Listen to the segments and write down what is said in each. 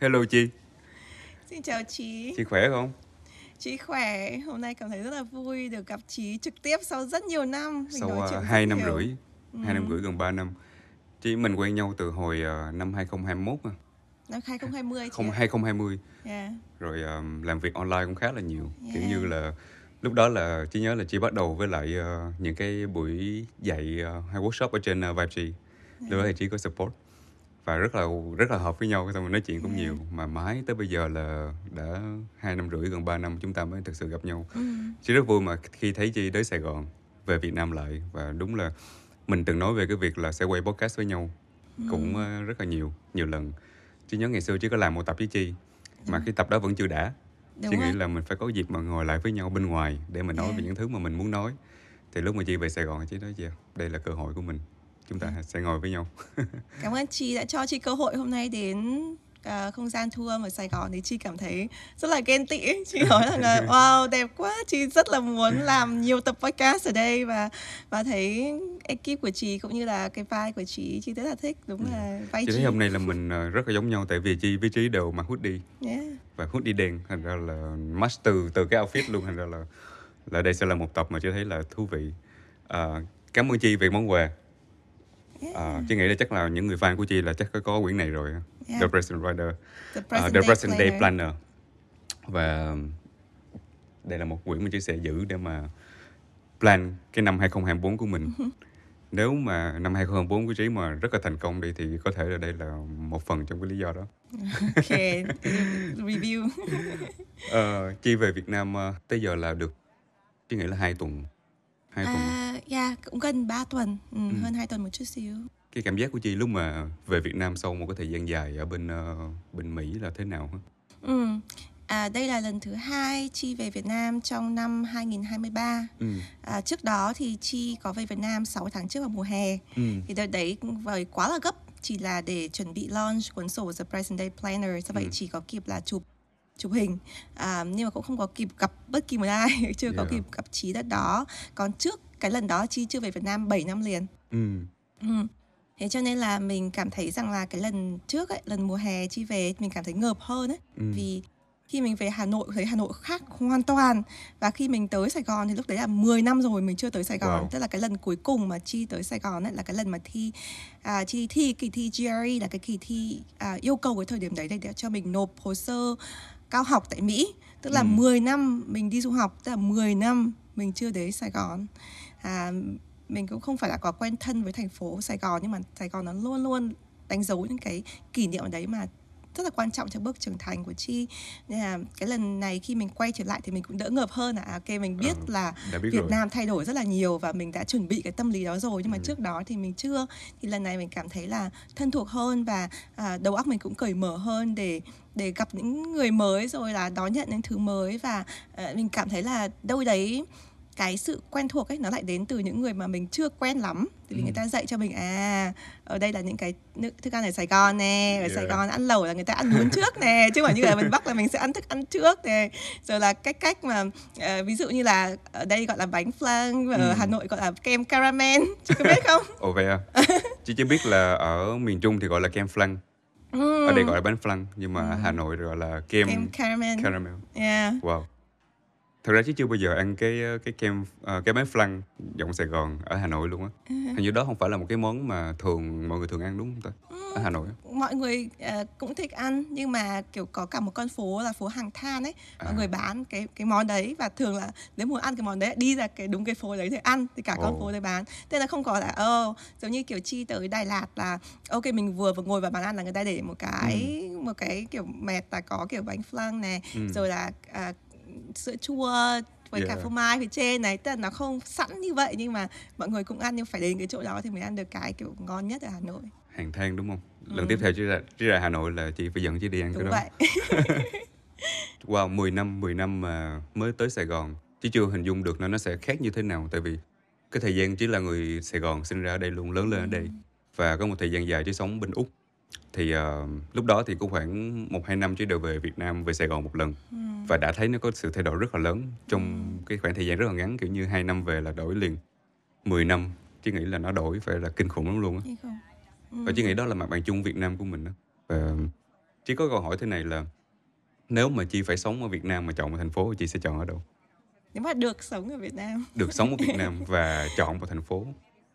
Hello Chi, Xin chào chị. chị khỏe không? Chị khỏe. Hôm nay cảm thấy rất là vui được gặp chị trực tiếp sau rất nhiều năm. Mình Sau nói chuyện rất 2 năm nhiều. rưỡi, hai năm rưỡi gần 3 năm. Chị mình quen nhau từ hồi uh, năm 2021 à, Năm 2020 chị không ạ. 2020 Yeah. rồi um, làm việc online cũng khá là nhiều. Kiểu Yeah. như là lúc đó là chị nhớ là chị bắt đầu với lại uh, những cái buổi dạy uh, hay workshop ở trên uh, Vibe Chi. Lúc đó thì chị có support và rất là rất là hợp với nhau xong rồi nói chuyện cũng Yeah. nhiều. Mà mãi tới bây giờ là đã hai năm rưỡi gần 3 năm chúng ta mới thực sự gặp nhau. Ừ. chị rất vui mà khi thấy chị tới Sài Gòn về Việt Nam lại. Và đúng là mình từng nói về cái việc là sẽ quay podcast với nhau cũng ờ, rất là nhiều nhiều lần. Chị nhớ ngày xưa chị có làm một tập với chị mà cái tập đó vẫn chưa đã. Đúng chị nghĩ là mình phải có dịp mà ngồi lại với nhau bên ngoài để mình nói Yeah. về những thứ mà mình muốn nói. Thì lúc mà chị về Sài Gòn chị nói dạ đây là cơ hội của mình chúng ta sẽ ngồi với nhau Cảm ơn chị đã cho chị cơ hội hôm nay đến à, không gian tour ở Sài Gòn thì chị cảm thấy rất là ghen tị. ấy. Chị nói rằng là wow đẹp quá. Chị rất là muốn làm nhiều tập podcast ở đây và và thấy ekip của chị cũng như là cái vai của chị chị rất là thích. Đúng là vai chị chị. thấy hôm nay là mình ờ, rất là giống nhau tại vì chị với trí đều mặc hoodie Yeah. và hoodie đen thành ra là match từ từ cái outfit luôn thành ra là là đây sẽ là một tập mà chị thấy là thú vị à, cảm ơn chị về món quà à, chị nghĩ là chắc là những người fan của chị là chắc có, có quyển này rồi. Yeah. The Present Rider The à, present, The day Present Day planner. Planner. Và đây là một quyển mà chị sẽ giữ để mà plan cái năm 2024 của mình. Nếu mà năm 2024 của Trí mà rất là thành công đi thì có thể là đây là một phần trong cái lý do đó. Ok, review. Ờ, Chi về Việt Nam ờ, tới giờ là được Chi nghĩ là hai tuần hai tuần À, yeah, cũng gần 3 tuần, ừ, Ừ. hơn 2 tuần một chút xíu. cái cảm giác của Chi lúc mà về Việt Nam sau một cái thời gian dài ở bên ờ, bên Mỹ là thế nào hả? Ừ. À, đây là lần thứ hai Chi về Việt Nam trong năm 2023. Ừ. À, trước đó thì Chi có về Việt Nam 6 tháng trước vào mùa hè. Ừ. Thì đợt đấy vời quá là gấp chỉ là để chuẩn bị launch cuốn sổ The Present Day Planner. Do vậy Ừ. chỉ có kịp là chụp chụp hình à, nhưng mà cũng không có kịp gặp bất kỳ một ai chưa có Yeah. kịp gặp Chi đợt đó còn trước cái lần đó Chi chưa về Việt Nam 7 năm liền Ừ. Ừ. Thế cho nên là mình cảm thấy rằng là cái lần trước ấy, lần mùa hè chi về mình cảm thấy ngợp hơn ấy. Ừ. Vì khi mình về Hà Nội thấy Hà Nội khác hoàn toàn và khi mình tới Sài Gòn thì lúc đấy là 10 năm rồi mình chưa tới Sài Gòn Wow. tức là cái lần cuối cùng mà chi tới Sài Gòn ấy là cái lần mà thi à, chi thi kỳ thi GRE là cái kỳ thi à, yêu cầu cái thời điểm đấy để, để cho mình nộp hồ sơ cao học tại Mỹ tức là Ừ. 10 năm mình đi du học tức là 10 năm mình chưa đến Sài Gòn à, mình cũng không phải là có quen thân với thành phố Sài Gòn nhưng mà Sài Gòn nó luôn luôn đánh dấu những cái kỷ niệm ở đấy mà rất là quan trọng trong bước trưởng thành của Chi. Nên là cái lần này khi mình quay trở lại thì mình cũng đỡ ngợp hơn. Là à, ok mình biết Ờ, là biết Việt rồi. Nam thay đổi rất là nhiều và mình đã chuẩn bị cái tâm lý đó rồi. Nhưng mà Ừ. trước đó thì mình chưa. Thì lần này mình cảm thấy là thân thuộc hơn và à, đầu óc mình cũng cởi mở hơn để để gặp những người mới rồi là đón nhận những thứ mới. Và à, mình cảm thấy là đâu đấy cái sự quen thuộc ấy nó lại đến từ những người mà mình chưa quen lắm thì Ừ. người ta dạy cho mình à ở đây là những cái thức ăn ở Sài Gòn nè ở Sài Yeah. Gòn ăn lẩu là người ta ăn bún trước nè chứ không phải như ở miền Bắc là mình sẽ ăn thức ăn trước nè rồi là cách cách mà ờ, ví dụ như là ở đây gọi là bánh flan ở Ừ. Hà Nội gọi là kem caramel chị có biết không Ồ vậy à? Chị chỉ biết là ở miền Trung thì gọi là kem flan ừ. ở đây gọi là bánh flan nhưng mà ở Hà Nội gọi là kem, kem caramel caramel yeah wow thật ra chứ chưa bao giờ ăn cái cái kem ờ, cái bánh flan giọng Sài Gòn ở Hà Nội luôn á Ừ. hình như đó không phải là một cái món mà thường mọi người thường ăn đúng không ta ở Hà Nội mọi người ờ, cũng thích ăn nhưng mà kiểu có cả một con phố là phố hàng than ấy mọi À. người bán cái cái món đấy và thường là nếu muốn ăn cái món đấy đi ra cái đúng cái phố đấy để ăn thì cả con Ồ. phố đấy bán thế là không có là ơ giống như kiểu chi tới Đà Lạt là ok mình vừa vừa ngồi vào bàn ăn là người ta để một cái một cái kiểu mẹt là có kiểu bánh flan này Ừ. rồi là à, sữa chua với cả Yeah. phô mai phía trên này. Tức là nó không sẵn như vậy nhưng mà mọi người cũng ăn nhưng phải đến cái chỗ đó thì mới ăn được cái kiểu ngon nhất ở Hà Nội. Hàng than đúng không? Lần Ừ. tiếp theo chứ ra, chứ ra Hà Nội là chị phải dẫn chị đi ăn đúng cái đó. vậy. Wow, 10 năm, 10 năm mà mới tới Sài Gòn. Chứ chưa hình dung được nó nó sẽ khác như thế nào Tại vì cái thời gian chỉ là người Sài Gòn sinh ra ở đây luôn, lớn lên ở đây. Và có một thời gian dài chỉ sống bên Úc Thì ờ, lúc đó thì cũng khoảng 1-2 năm chỉ đều về Việt Nam, về Sài Gòn một lần Ừ. Và đã thấy nó có sự thay đổi rất là lớn Trong cái khoảng thời gian rất là ngắn Kiểu như 2 năm về là đổi liền 10 năm, chứ nghĩ là nó đổi phải là kinh khủng lắm luôn á? Ừ. Và chị nghĩ đó là mặt bằng chung Việt Nam của mình đó. Và Chỉ có câu hỏi thế này là nếu mà Chi phải sống ở Việt Nam mà chọn một thành phố Chi sẽ chọn ở đâu? Nếu mà được sống ở Việt Nam. Được sống ở Việt Nam và chọn một thành phố.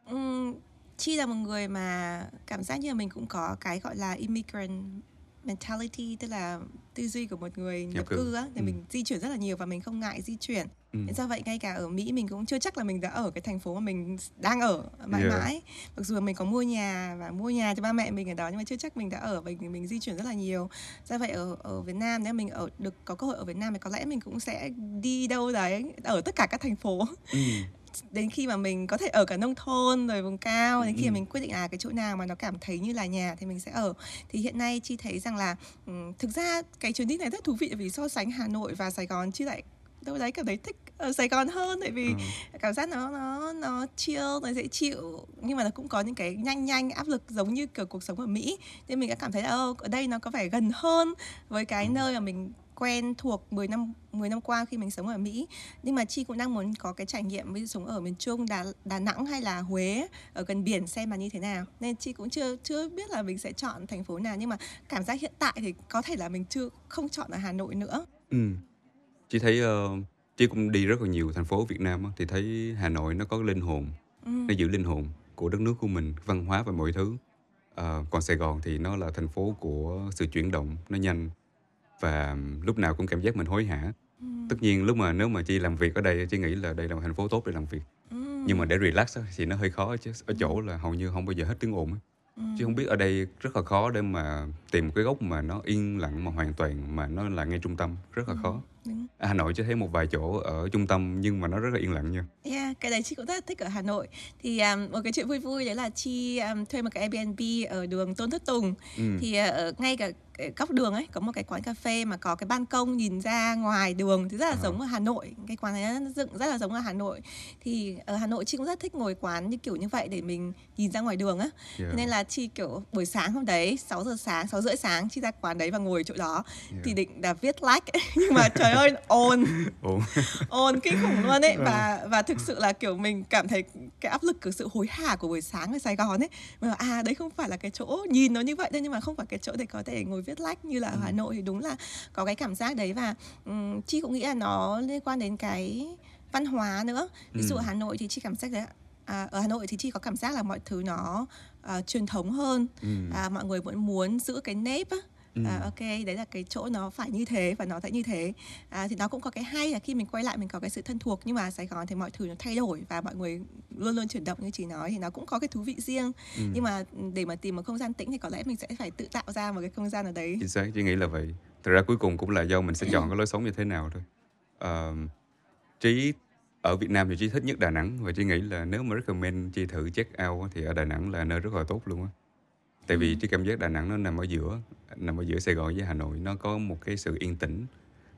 Ừm, Chi là một người mà cảm giác như là mình cũng có cái gọi là immigrant mentality tức là tư duy của một người nhập, Nhập cư. á thì Ừ. mình di chuyển rất là nhiều và mình không ngại di chuyển Ừ. Do vậy ngay cả ở Mỹ mình cũng chưa chắc là mình đã ở cái thành phố mà mình đang ở mãi Yeah. mãi. Mặc dù mình có mua nhà và mua nhà cho ba mẹ mình ở đó nhưng mà chưa chắc mình đã ở mình mình di chuyển rất là nhiều. Do vậy ở ở Việt Nam nếu mình ở được có cơ hội ở Việt Nam thì có lẽ mình cũng sẽ đi đâu đấy ở tất cả các thành phố Ừ. đến khi mà mình có thể ở cả nông thôn rồi vùng cao đến khi Ừ. mà mình quyết định là cái chỗ nào mà nó cảm thấy như là nhà thì mình sẽ ở thì hiện nay chi thấy rằng là ừm, thực ra cái chuyến đi này rất thú vị vì so sánh Hà Nội và Sài Gòn chi lại đâu đấy cảm thấy thích ở Sài Gòn hơn tại vì Ừ. cảm giác nó nó nó chill nó dễ chịu nhưng mà nó cũng có những cái nhanh nhanh áp lực giống như kiểu cuộc sống ở Mỹ nên mình đã cảm thấy là "Ơ, ở đây nó có vẻ gần hơn với cái Ừ. nơi mà mình quen thuộc 10 năm 10 năm qua khi mình sống ở Mỹ nhưng mà chi cũng đang muốn có cái trải nghiệm ví dụ sống ở miền Trung Đà Đà Nẵng hay là Huế ở gần biển xem là như thế nào nên chi cũng chưa chưa biết là mình sẽ chọn thành phố nào nhưng mà cảm giác hiện tại thì có thể là mình chưa không chọn ở Hà Nội nữa Ừ. Chị thấy ờ, chị cũng đi rất là nhiều thành phố Việt Nam thì thấy Hà Nội nó có linh hồn, ừ. nó giữ linh hồn của đất nước của mình, văn hóa và mọi thứ. Ờ, còn Sài Gòn thì nó là thành phố của sự chuyển động, nó nhanh và lúc nào cũng cảm giác mình hối hả. Ừ. Tất nhiên lúc mà nếu mà chị làm việc ở đây, chị nghĩ là đây là một thành phố tốt để làm việc. Ừ. Nhưng mà để relax thì nó hơi khó chứ. Ở chỗ là hầu như không bao giờ hết tiếng ồn á. Ừ. Chứ không biết ở đây rất là khó để mà tìm cái góc mà nó yên lặng mà hoàn toàn mà nó là ngay trung tâm, rất là khó. Đúng. Ở Hà Nội chỉ thấy một vài chỗ ở trung tâm nhưng mà nó rất là yên lặng nha. Yeah, cái đấy chị cũng rất là thích ở Hà Nội. Thì um, một cái chuyện vui vui đấy là chi um, thuê một cái Airbnb ở đường Tôn Thất Tùng. Ừ. Thì uh, ở ngay cả góc đường ấy có một cái quán cà phê mà có cái ban công nhìn ra ngoài đường thì rất là Ờ. giống ở Hà Nội. Cái quán này nó dựng rất là giống ở Hà Nội. Thì ở Hà Nội chị cũng rất thích ngồi quán như kiểu như vậy để mình nhìn ra ngoài đường á. Yeah. Nên là chi kiểu buổi sáng hôm đấy 6 giờ sáng, 6 rưỡi sáng chi ra quán đấy và ngồi chỗ đó Yeah. thì định là viết like nhưng mà trời ơi ồn. Ồn. Kinh khủng luôn ấy. Vâng. và và thực sự là kiểu mình cảm thấy cái áp lực của sự hối hả của buổi sáng ở Sài Gòn ấy. Mà à đấy không phải là cái chỗ nhìn nó như vậy đâu nhưng mà không phải cái chỗ để có thể ngồi viết lách như là ở. Hà Nội thì đúng là có cái cảm giác đấy. Và um, chi cũng nghĩ là nó liên quan đến cái văn hóa nữa. Ví dụ ở Hà Nội thì chi cảm giác đấy À, ở Hà Nội thì chi có cảm giác là mọi thứ nó à, truyền thống hơn. Ừ. à, mọi người vẫn muốn giữ cái nếp á Ừ. à, ok đấy là cái chỗ nó phải như thế và nó sẽ như thế à, thì nó cũng có cái hay là khi mình quay lại mình có cái sự thân thuộc nhưng mà Sài Gòn thì mọi thứ nó thay đổi và mọi người luôn luôn chuyển động như chị nói thì nó cũng có cái thú vị riêng Ừ. nhưng mà để mà tìm một không gian tĩnh thì có lẽ mình sẽ phải tự tạo ra một cái không gian ở đấy Chính xác, chị nghĩ là vậy. Thật ra cuối cùng cũng là do mình sẽ chọn cái lối sống như thế nào thôi. Ờ, Trí ở Việt Nam thì Trí thích nhất Đà Nẵng và Trí nghĩ là nếu mà recommend Trí thử check out thì ở Đà Nẵng là nơi rất là tốt luôn á. Tại vì Trí cảm giác Đà Nẵng nó nằm ở giữa, nằm ở giữa Sài Gòn với Hà Nội. Nó có một cái sự yên tĩnh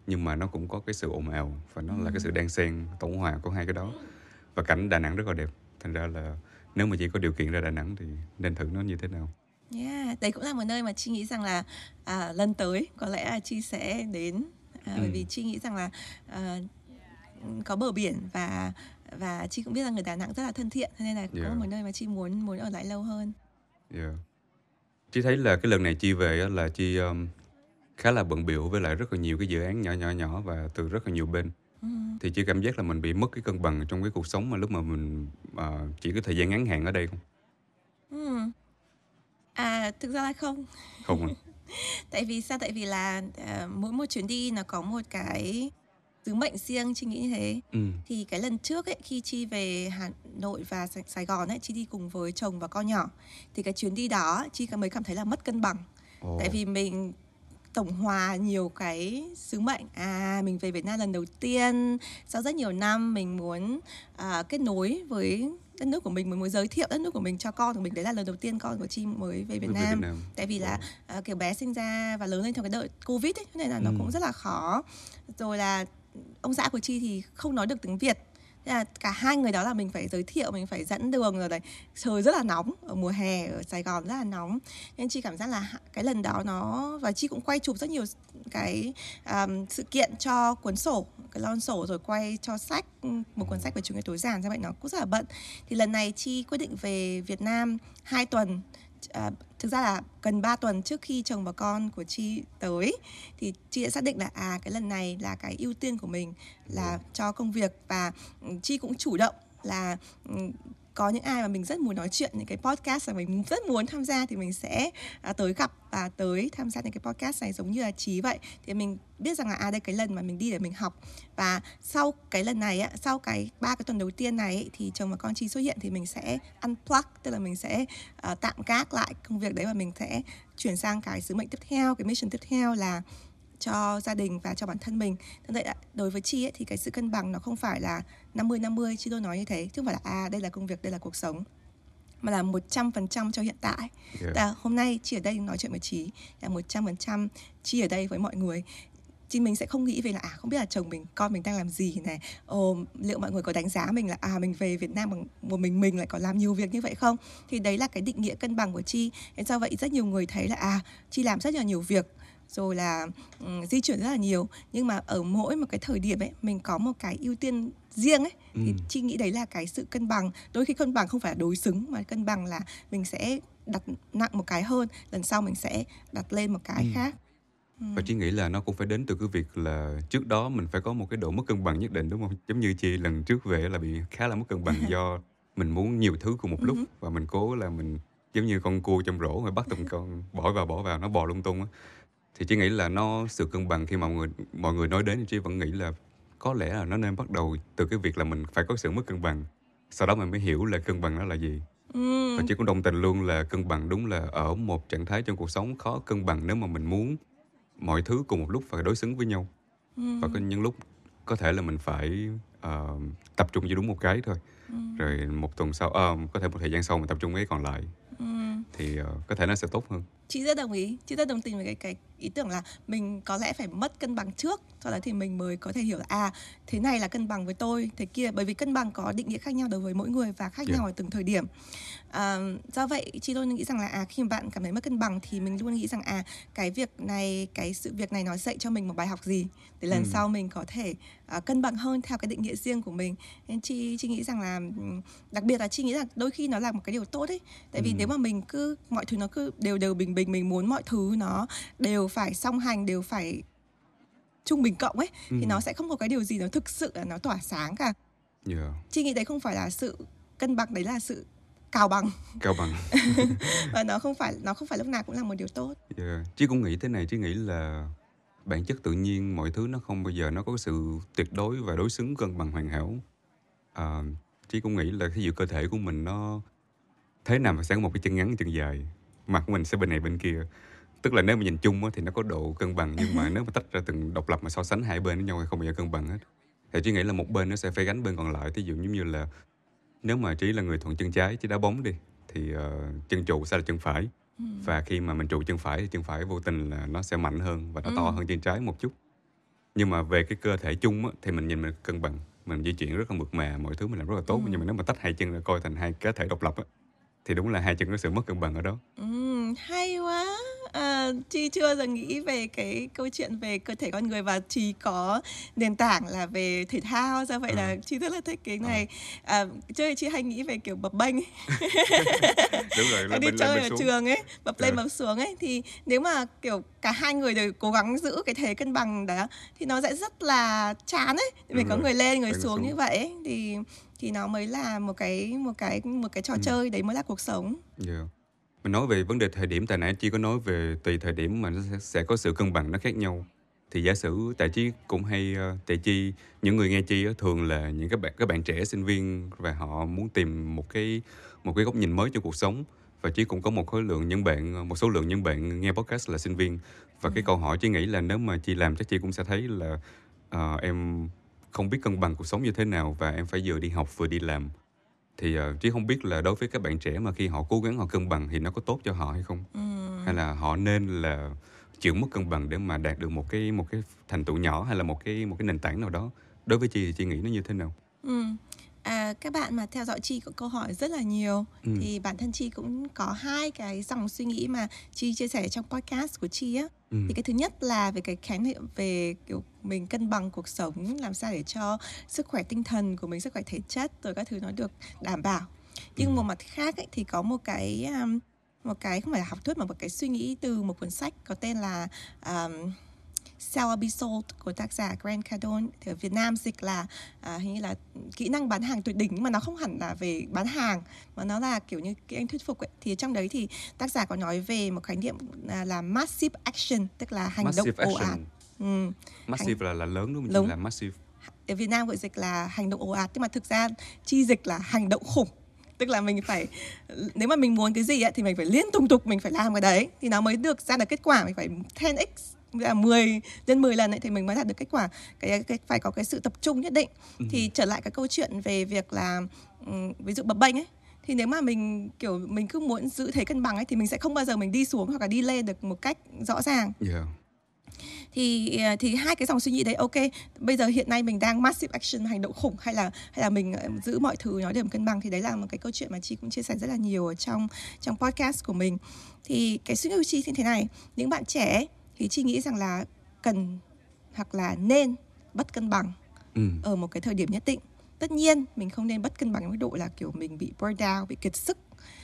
nhưng mà nó cũng có cái sự ồn ào và nó là cái sự đan xen tổng hòa của hai cái đó. Và cảnh Đà Nẵng rất là đẹp. Thành ra là nếu mà chị có điều kiện ra Đà Nẵng thì nên thử nó như thế nào. Yeah, đấy cũng là một nơi mà chị nghĩ rằng là à, lần tới có lẽ là chị sẽ đến à, bởi Ừ. vì chị nghĩ rằng là à, có bờ biển và và chị cũng biết rằng người Đà Nẵng rất là thân thiện nên là cũng là Yeah. một nơi mà chị muốn muốn ở lại lâu hơn. Yeah. Chị thấy là cái lần này chị về là chị um, khá là bận biểu với lại rất là nhiều cái dự án nhỏ nhỏ nhỏ và từ rất là nhiều bên. Ừ. Thì chị cảm giác là mình bị mất cái cân bằng trong cái cuộc sống mà lúc mà mình ờ, chỉ có thời gian ngắn hạn ở đây không? Ừ. À thực ra là không Không à? tại vì sao tại vì là à, mỗi một chuyến đi nó có một cái sứ mệnh riêng chị nghĩ như thế Ừ. thì cái lần trước ấy khi chi về Hà Nội và Sài, Sài Gòn ấy chi đi cùng với chồng và con nhỏ thì cái chuyến đi đó chi mới cảm thấy là mất cân bằng Ồ. tại vì mình tổng hòa nhiều cái sứ mệnh à mình về Việt Nam lần đầu tiên sau rất nhiều năm mình muốn à, kết nối với đất nước của mình mình muốn giới thiệu đất nước của mình cho con của mình đấy là lần đầu tiên con của chi mới về Việt Về Nam Việt Nam. tại vì là à, kiểu bé sinh ra và lớn lên trong cái đợt covid ấy cho nên là nó Ừ. cũng rất là khó rồi là ông xã của chi thì không nói được tiếng việt. Thế là cả hai người đó là mình phải giới thiệu mình phải dẫn đường rồi đấy trời rất là nóng ở mùa hè ở Sài Gòn rất là nóng. Nên chi cảm giác là cái lần đó nó và chi cũng quay chụp rất nhiều cái um, sự kiện cho cuốn sổ cái lon sổ rồi quay cho sách một cuốn sách về chủ nghĩa tối giản ra vậy nó cũng rất là bận. Thì lần này chi quyết định về Việt Nam hai tuần à, thực ra là gần 3 tuần trước khi chồng và con của chi tới thì chi đã xác định là à cái lần này là cái ưu tiên của mình là cho công việc và ừ, chi cũng chủ động là ừ, có những ai mà mình rất muốn nói chuyện những cái podcast mà mình rất muốn tham gia thì mình sẽ à, tới gặp và tới tham gia những cái podcast này giống như là trí vậy thì mình biết rằng là à đây cái lần mà mình đi để mình học và sau cái lần này á sau cái ba cái tuần đầu tiên này ấy, thì chồng và con chi xuất hiện thì mình sẽ unplug tức là mình sẽ uh, tạm gác lại công việc đấy và mình sẽ chuyển sang cái sứ mệnh tiếp theo cái mission tiếp theo là cho gia đình và cho bản thân mình. Thế vậy đối với Chi ấy, thì cái sự cân bằng nó không phải là 50 50, Chi tôi nói như thế, chứ không phải là à đây là công việc, đây là cuộc sống. Mà là 100% cho hiện tại. Yeah. Là hôm nay Chi ở đây nói chuyện với Trí là 100% Chi ở đây với mọi người. Chứ mình sẽ không nghĩ về là à không biết là chồng mình con mình đang làm gì này. Ồ liệu mọi người có đánh giá mình là à mình về Việt Nam bằng một mình mình lại có làm nhiều việc như vậy không? Thì đấy là cái định nghĩa cân bằng của chi nên do vậy rất nhiều người thấy là à chi làm rất là nhiều việc rồi là um, di chuyển rất là nhiều. Nhưng mà ở mỗi một cái thời điểm ấy mình có một cái ưu tiên riêng ấy ừ. thì chi nghĩ đấy là cái sự cân bằng. Đôi khi cân bằng không phải là đối xứng mà cân bằng là mình sẽ đặt nặng một cái hơn lần sau mình sẽ đặt lên một cái ừ. khác. Và chị nghĩ là nó cũng phải đến từ cái việc là trước đó mình phải có một cái độ mất cân bằng nhất định đúng không? Giống như chị lần trước về là bị khá là mất cân bằng do mình muốn nhiều thứ cùng một lúc ừ và mình cố là mình giống như con cua trong rổ mà bắt từng con bỏ vào bỏ vào nó bò lung tung á. Thì chị nghĩ là nó sự cân bằng khi mà mọi người mọi người nói đến thì chị vẫn nghĩ là có lẽ là nó nên bắt đầu từ cái việc là mình phải có sự mất cân bằng sau đó mình mới hiểu là cân bằng nó là gì ừ. và chị cũng đồng tình luôn là cân bằng đúng là ở một trạng thái trong cuộc sống khó cân bằng nếu mà mình muốn mọi thứ cùng một lúc phải đối xứng với nhau ừ. và có những lúc có thể là mình phải uh, tập trung cho đúng một cái thôi ừ. rồi một tuần sau uh, có thể một thời gian sau mình tập trung cái còn lại ừ. thì uh, có thể nó sẽ tốt hơn chị rất đồng ý chị rất đồng tình với cái cái ý tưởng là mình có lẽ phải mất cân bằng trước sau đó thì mình mới có thể hiểu là à thế này là cân bằng với tôi thế kia bởi vì cân bằng có định nghĩa khác nhau đối với mỗi người và khác yeah. nhau ở từng thời điểm à, do vậy chị luôn nghĩ rằng là à khi mà bạn cảm thấy mất cân bằng thì mình luôn nghĩ rằng à cái việc này cái sự việc này nó dạy cho mình một bài học gì để lần ừ. sau mình có thể uh, cân bằng hơn theo cái định nghĩa riêng của mình nên chị chị nghĩ rằng là đặc biệt là chị nghĩ là đôi khi nó là một cái điều tốt ấy tại vì ừ. nếu mà mình cứ mọi thứ nó cứ đều đều bình bình mình muốn mọi thứ nó đều phải song hành đều phải trung bình cộng ấy ừ. thì nó sẽ không có cái điều gì nó thực sự là nó tỏa sáng cả yeah. chị nghĩ đấy không phải là sự cân bằng đấy là sự cào bằng cào bằng và nó không phải nó không phải lúc nào cũng là một điều tốt yeah. chị cũng nghĩ thế này chị nghĩ là bản chất tự nhiên mọi thứ nó không bao giờ nó có sự tuyệt đối và đối xứng cân bằng hoàn hảo à, chị cũng nghĩ là cái dụ cơ thể của mình nó thế nào mà sẽ có một cái chân ngắn chân dài mặt của mình sẽ bên này bên kia. Tức là nếu mà nhìn chung thì nó có độ cân bằng nhưng mà nếu mà tách ra từng độc lập mà so sánh hai bên với nhau thì không bao giờ cân bằng hết. Thì chỉ nghĩ là một bên nó sẽ phải gánh bên còn lại. Ví dụ giống như là nếu mà trí là người thuận chân trái chỉ đá bóng đi thì uh, chân trụ sẽ là chân phải. Ừ. và khi mà mình trụ chân phải thì chân phải vô tình là nó sẽ mạnh hơn và nó ừ. to hơn chân trái một chút. Nhưng mà về cái cơ thể chung á, thì mình nhìn mình cân bằng mình di chuyển rất là mượt mà mọi thứ mình làm rất là tốt. Ừ. nhưng mà nếu mà tách hai chân ra coi thành hai cá thể độc lập á, thì đúng là hai chân có sự mất cân bằng ở đó. Ừ, hay quá. À, chi chưa giờ nghĩ về cái câu chuyện về cơ thể con người và chi có nền tảng là về thể thao do vậy ừ. là chi rất là thích cái này. À, chơi chi hay nghĩ về kiểu bập bênh. Đúng rồi là đi chơi ở xuống. trường ấy bập lên bập xuống ấy thì nếu mà kiểu cả hai người đều cố gắng giữ cái thế cân bằng đó thì nó sẽ rất là chán ấy mình có người lên người xuống, xuống. như vậy ấy, thì thì nó mới là một cái một cái một cái trò ừ. chơi đấy mới là cuộc sống. Yeah. Mình nói về vấn đề thời điểm tại nãy chỉ có nói về tùy thời điểm mà nó sẽ, sẽ có sự cân bằng nó khác nhau. Thì giả sử tại chi cũng hay uh, tại chi những người nghe chi thường là những các bạn các bạn trẻ sinh viên và họ muốn tìm một cái một cái góc nhìn mới cho cuộc sống và chí cũng có một khối lượng những bạn một số lượng những bạn nghe podcast là sinh viên và ừ. cái câu hỏi chí nghĩ là nếu mà chi làm chắc chi cũng sẽ thấy là uh, em không biết cân bằng cuộc sống như thế nào và em phải vừa đi học vừa đi làm thì uh, chứ không biết là đối với các bạn trẻ mà khi họ cố gắng họ cân bằng thì nó có tốt cho họ hay không ừ. hay là họ nên là chịu mất cân bằng để mà đạt được một cái một cái thành tựu nhỏ hay là một cái một cái nền tảng nào đó đối với chị thì chị nghĩ nó như thế nào ừ. À, các bạn mà theo dõi chi có câu hỏi rất là nhiều ừ. thì bản thân chi cũng có hai cái dòng suy nghĩ mà chi chia sẻ trong podcast của chi á ừ. thì cái thứ nhất là về cái khái niệm về kiểu mình cân bằng cuộc sống làm sao để cho sức khỏe tinh thần của mình sức khỏe thể chất rồi các thứ nó được đảm bảo nhưng ừ. một mặt khác ấy, thì có một cái um, một cái không phải là học thuyết mà một cái suy nghĩ từ một cuốn sách có tên là um, Sell or Be Sold của tác giả Grant Cardone thì ở Việt Nam dịch là à, hình như là kỹ năng bán hàng tuyệt đỉnh nhưng mà nó không hẳn là về bán hàng mà nó là kiểu như kỹ năng thuyết phục ấy. thì trong đấy thì tác giả có nói về một khái niệm là, là massive action tức là hành massive động ồ ạt ừ. massive là là lớn đúng không Đúng. là massive ở Việt Nam gọi dịch là hành động ồ ạt nhưng mà thực ra chi dịch là hành động khủng tức là mình phải nếu mà mình muốn cái gì ấy, thì mình phải liên tục tục mình phải làm cái đấy thì nó mới được ra được kết quả mình phải 10x là 10 nhân 10 lần ấy thì mình mới đạt được kết quả cái, cái phải có cái sự tập trung nhất định Ừ. thì trở lại cái câu chuyện về việc là ừm, ví dụ bập bênh ấy thì nếu mà mình kiểu mình cứ muốn giữ thế cân bằng ấy thì mình sẽ không bao giờ mình đi xuống hoặc là đi lên được một cách rõ ràng yeah. thì ờ, thì hai cái dòng suy nghĩ đấy ok bây giờ hiện nay mình đang massive action hành động khủng hay là hay là mình ờ, giữ mọi thứ nó điểm cân bằng thì đấy là một cái câu chuyện mà chị cũng chia sẻ rất là nhiều ở trong trong podcast của mình thì cái suy nghĩ của chị như thế này những bạn trẻ thì chị nghĩ rằng là cần hoặc là nên bất cân bằng ừ. ở một cái thời điểm nhất định tất nhiên mình không nên bất cân bằng mức độ là kiểu mình bị burn down bị kiệt sức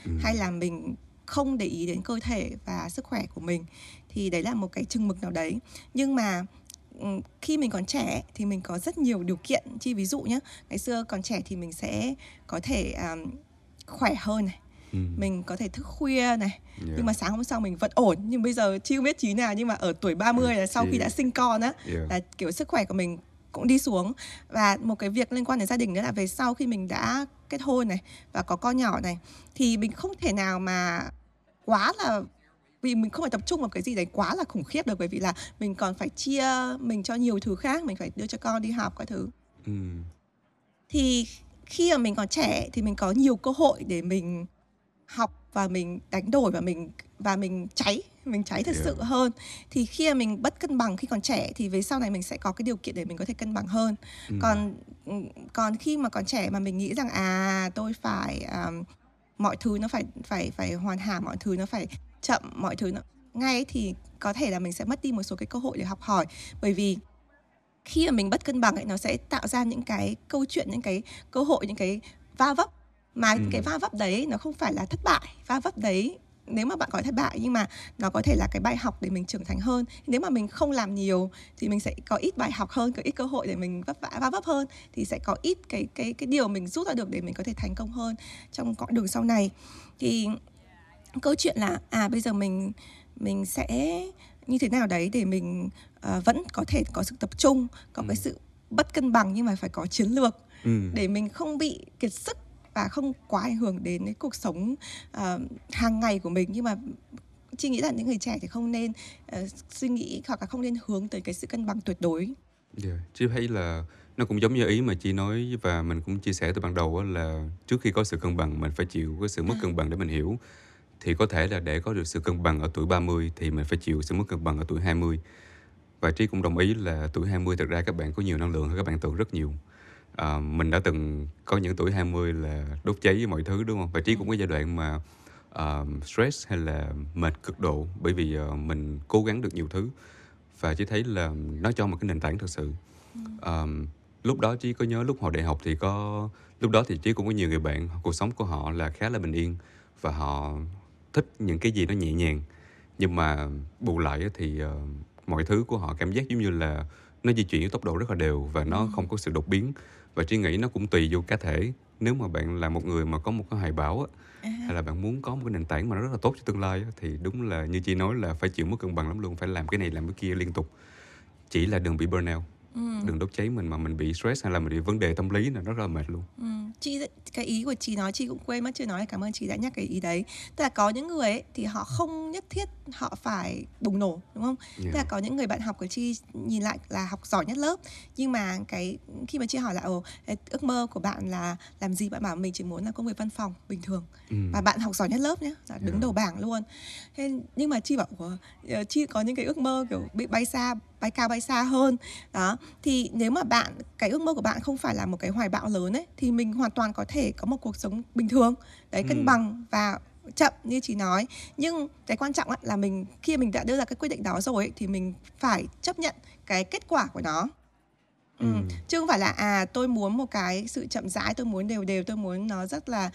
Ừ. hay là mình không để ý đến cơ thể và sức khỏe của mình thì đấy là một cái chừng mực nào đấy nhưng mà ừm, khi mình còn trẻ thì mình có rất nhiều điều kiện chi ví dụ nhé ngày xưa còn trẻ thì mình sẽ có thể um, khỏe hơn này Ừ. mình có thể thức khuya này Yeah. nhưng mà sáng hôm sau mình vẫn ổn nhưng bây giờ chưa biết chí nào nhưng mà ở tuổi 30 là sau khi đã sinh con á Yeah. là kiểu sức khỏe của mình cũng đi xuống và một cái việc liên quan đến gia đình nữa là về sau khi mình đã kết hôn này và có con nhỏ này thì mình không thể nào mà quá là vì mình không phải tập trung vào cái gì đấy quá là khủng khiếp được bởi vì là mình còn phải chia mình cho nhiều thứ khác mình phải đưa cho con đi học các thứ Ừ. thì khi mà mình còn trẻ thì mình có nhiều cơ hội để mình học và mình đánh đổi và mình và mình cháy mình cháy thật Yeah. sự hơn thì khi mà mình bất cân bằng khi còn trẻ thì về sau này mình sẽ có cái điều kiện để mình có thể cân bằng hơn Ừ. còn còn khi mà còn trẻ mà mình nghĩ rằng à tôi phải um, mọi thứ nó phải phải phải hoàn hảo mọi thứ nó phải chậm mọi thứ nó ngay thì có thể là mình sẽ mất đi một số cái cơ hội để học hỏi bởi vì khi mà mình bất cân bằng ấy nó sẽ tạo ra những cái câu chuyện những cái cơ hội những cái va vấp mà Ừ. cái va vấp đấy nó không phải là thất bại va vấp đấy nếu mà bạn gọi thất bại nhưng mà nó có thể là cái bài học để mình trưởng thành hơn nếu mà mình không làm nhiều thì mình sẽ có ít bài học hơn có ít cơ hội để mình vấp vã va vấp hơn thì sẽ có ít cái cái cái điều mình rút ra được để mình có thể thành công hơn trong quãng đường sau này thì câu chuyện là à bây giờ mình mình sẽ như thế nào đấy để mình ờ, vẫn có thể có sự tập trung có cái Ừ. sự bất cân bằng nhưng mà phải có chiến lược Ừ. để mình không bị kiệt sức và không quá ảnh hưởng đến cái cuộc sống ờ, hàng ngày của mình nhưng mà chị nghĩ là những người trẻ thì không nên ờ, suy nghĩ hoặc là không nên hướng tới cái sự cân bằng tuyệt đối Yeah. Chị thấy là nó cũng giống như ý mà chị nói và mình cũng chia sẻ từ ban đầu là trước khi có sự cân bằng mình phải chịu cái sự mất À. cân bằng để mình hiểu thì có thể là để có được sự cân bằng ở tuổi 30 thì mình phải chịu sự mất cân bằng ở tuổi 20 và Trí cũng đồng ý là tuổi 20 thật ra các bạn có nhiều năng lượng hơn các bạn tưởng rất nhiều à, mình đã từng có những tuổi 20 là đốt cháy với mọi thứ đúng không? Và Trí cũng có giai đoạn mà à, stress hay là mệt cực độ bởi vì à, mình cố gắng được nhiều thứ. Và Trí thấy là nó cho một cái nền tảng thật sự. Ờm, lúc đó Trí có nhớ lúc hồi đại học thì có lúc đó thì Trí cũng có nhiều người bạn cuộc sống của họ là khá là bình yên và họ thích những cái gì nó nhẹ nhàng. Nhưng mà bù lại thì ờ, mọi thứ của họ cảm giác giống như là nó di chuyển với tốc độ rất là đều và nó không có sự đột biến và Trí nghĩ nó cũng tùy vô cá thể. Nếu mà bạn là một người mà có một cái hoài bão á, hay là bạn muốn có một cái nền tảng mà nó rất là tốt cho tương lai á, thì đúng là như chị nói là phải chịu mất cân bằng lắm luôn phải làm cái này làm cái kia liên tục. Chỉ là đừng bị burnout ừ. đừng đốt cháy mình mà mình bị stress hay là mình bị vấn đề tâm lý là nó rất là mệt luôn. Ừ, chị cái ý của chị nói chị cũng quên mất chưa nói cảm ơn chị đã nhắc cái ý đấy. Tức là có những người ấy thì họ không nhất thiết họ phải bùng nổ đúng không? Yeah. tức là có những người bạn học của chị nhìn lại là học giỏi nhất lớp nhưng mà cái khi mà chị hỏi là ồ ước mơ của bạn là làm gì? Bạn bảo mình chỉ muốn là công việc văn phòng bình thường. Ừ. và bạn học giỏi nhất lớp nhé là đứng Yeah. đầu bảng luôn. Thế nhưng mà chi bảo "Ủa, ờ, chi có những cái ước mơ kiểu bị bay xa bay cao bay xa hơn. Đó thì nếu mà bạn cái ước mơ của bạn không phải là một cái hoài bão lớn ấy thì mình hoàn toàn có thể có một cuộc sống bình thường đấy cân Ừ. bằng và chậm như chị nói nhưng cái quan trọng là mình khi mình đã đưa ra cái quyết định đó rồi ấy, thì mình phải chấp nhận cái kết quả của nó ừ. Ừ. chứ không phải là à tôi muốn một cái sự chậm rãi tôi muốn đều đều tôi muốn nó rất là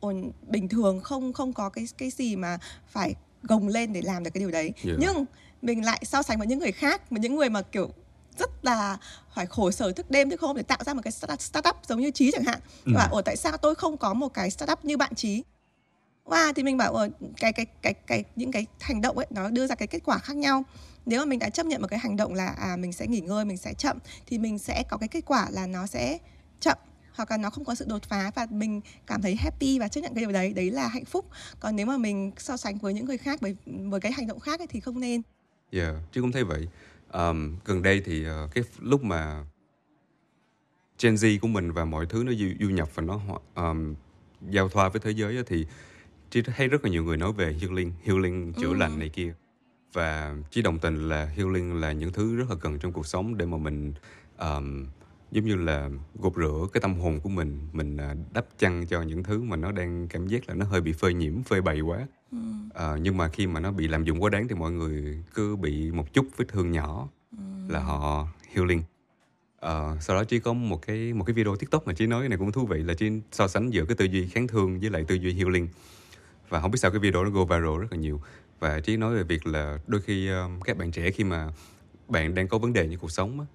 ổn bình thường không không có cái cái gì mà phải gồng lên để làm được cái điều đấy Dạ. nhưng mình lại so sánh với những người khác với những người mà kiểu rất là phải khổ sở thức đêm thức hôm để tạo ra một cái startup, giống như trí chẳng hạn Ừ. và ở tại sao tôi không có một cái startup như bạn trí Wow, thì mình bảo ở cái cái cái cái những cái hành động ấy nó đưa ra cái kết quả khác nhau. Nếu mà mình đã chấp nhận một cái hành động là à mình sẽ nghỉ ngơi, mình sẽ chậm thì mình sẽ có cái kết quả là nó sẽ chậm hoặc là nó không có sự đột phá và mình cảm thấy happy và chấp nhận cái điều đấy, đấy là hạnh phúc. Còn nếu mà mình so sánh với những người khác với với cái hành động khác ấy, thì không nên. Dạ, chứ cũng thấy vậy. Ờm, gần đây thì ờ, cái lúc mà Gen Z của mình và mọi thứ nó du, du nhập và nó ờm, giao thoa với thế giới thì chị thấy rất là nhiều người nói về healing, healing chữa Ừ. lành này kia. Và chị đồng tình là healing là những thứ rất là cần trong cuộc sống để mà mình ờm, giống như là gột rửa cái tâm hồn của mình, mình à, đắp chăn cho những thứ mà nó đang cảm giác là nó hơi bị phơi nhiễm, phơi bày quá. Ừ. Nhưng mà khi mà nó bị lạm dụng quá đáng thì mọi người cứ bị một chút vết thương nhỏ là họ healing. À, sau đó chỉ có một cái một cái video TikTok mà chị nói cái này cũng thú vị là chị so sánh giữa cái tư duy kháng thương với lại tư duy healing. Và không biết sao cái video nó go viral rất là nhiều. Và chị nói về việc là đôi khi ờ, các bạn trẻ khi mà bạn đang có vấn đề như cuộc sống á,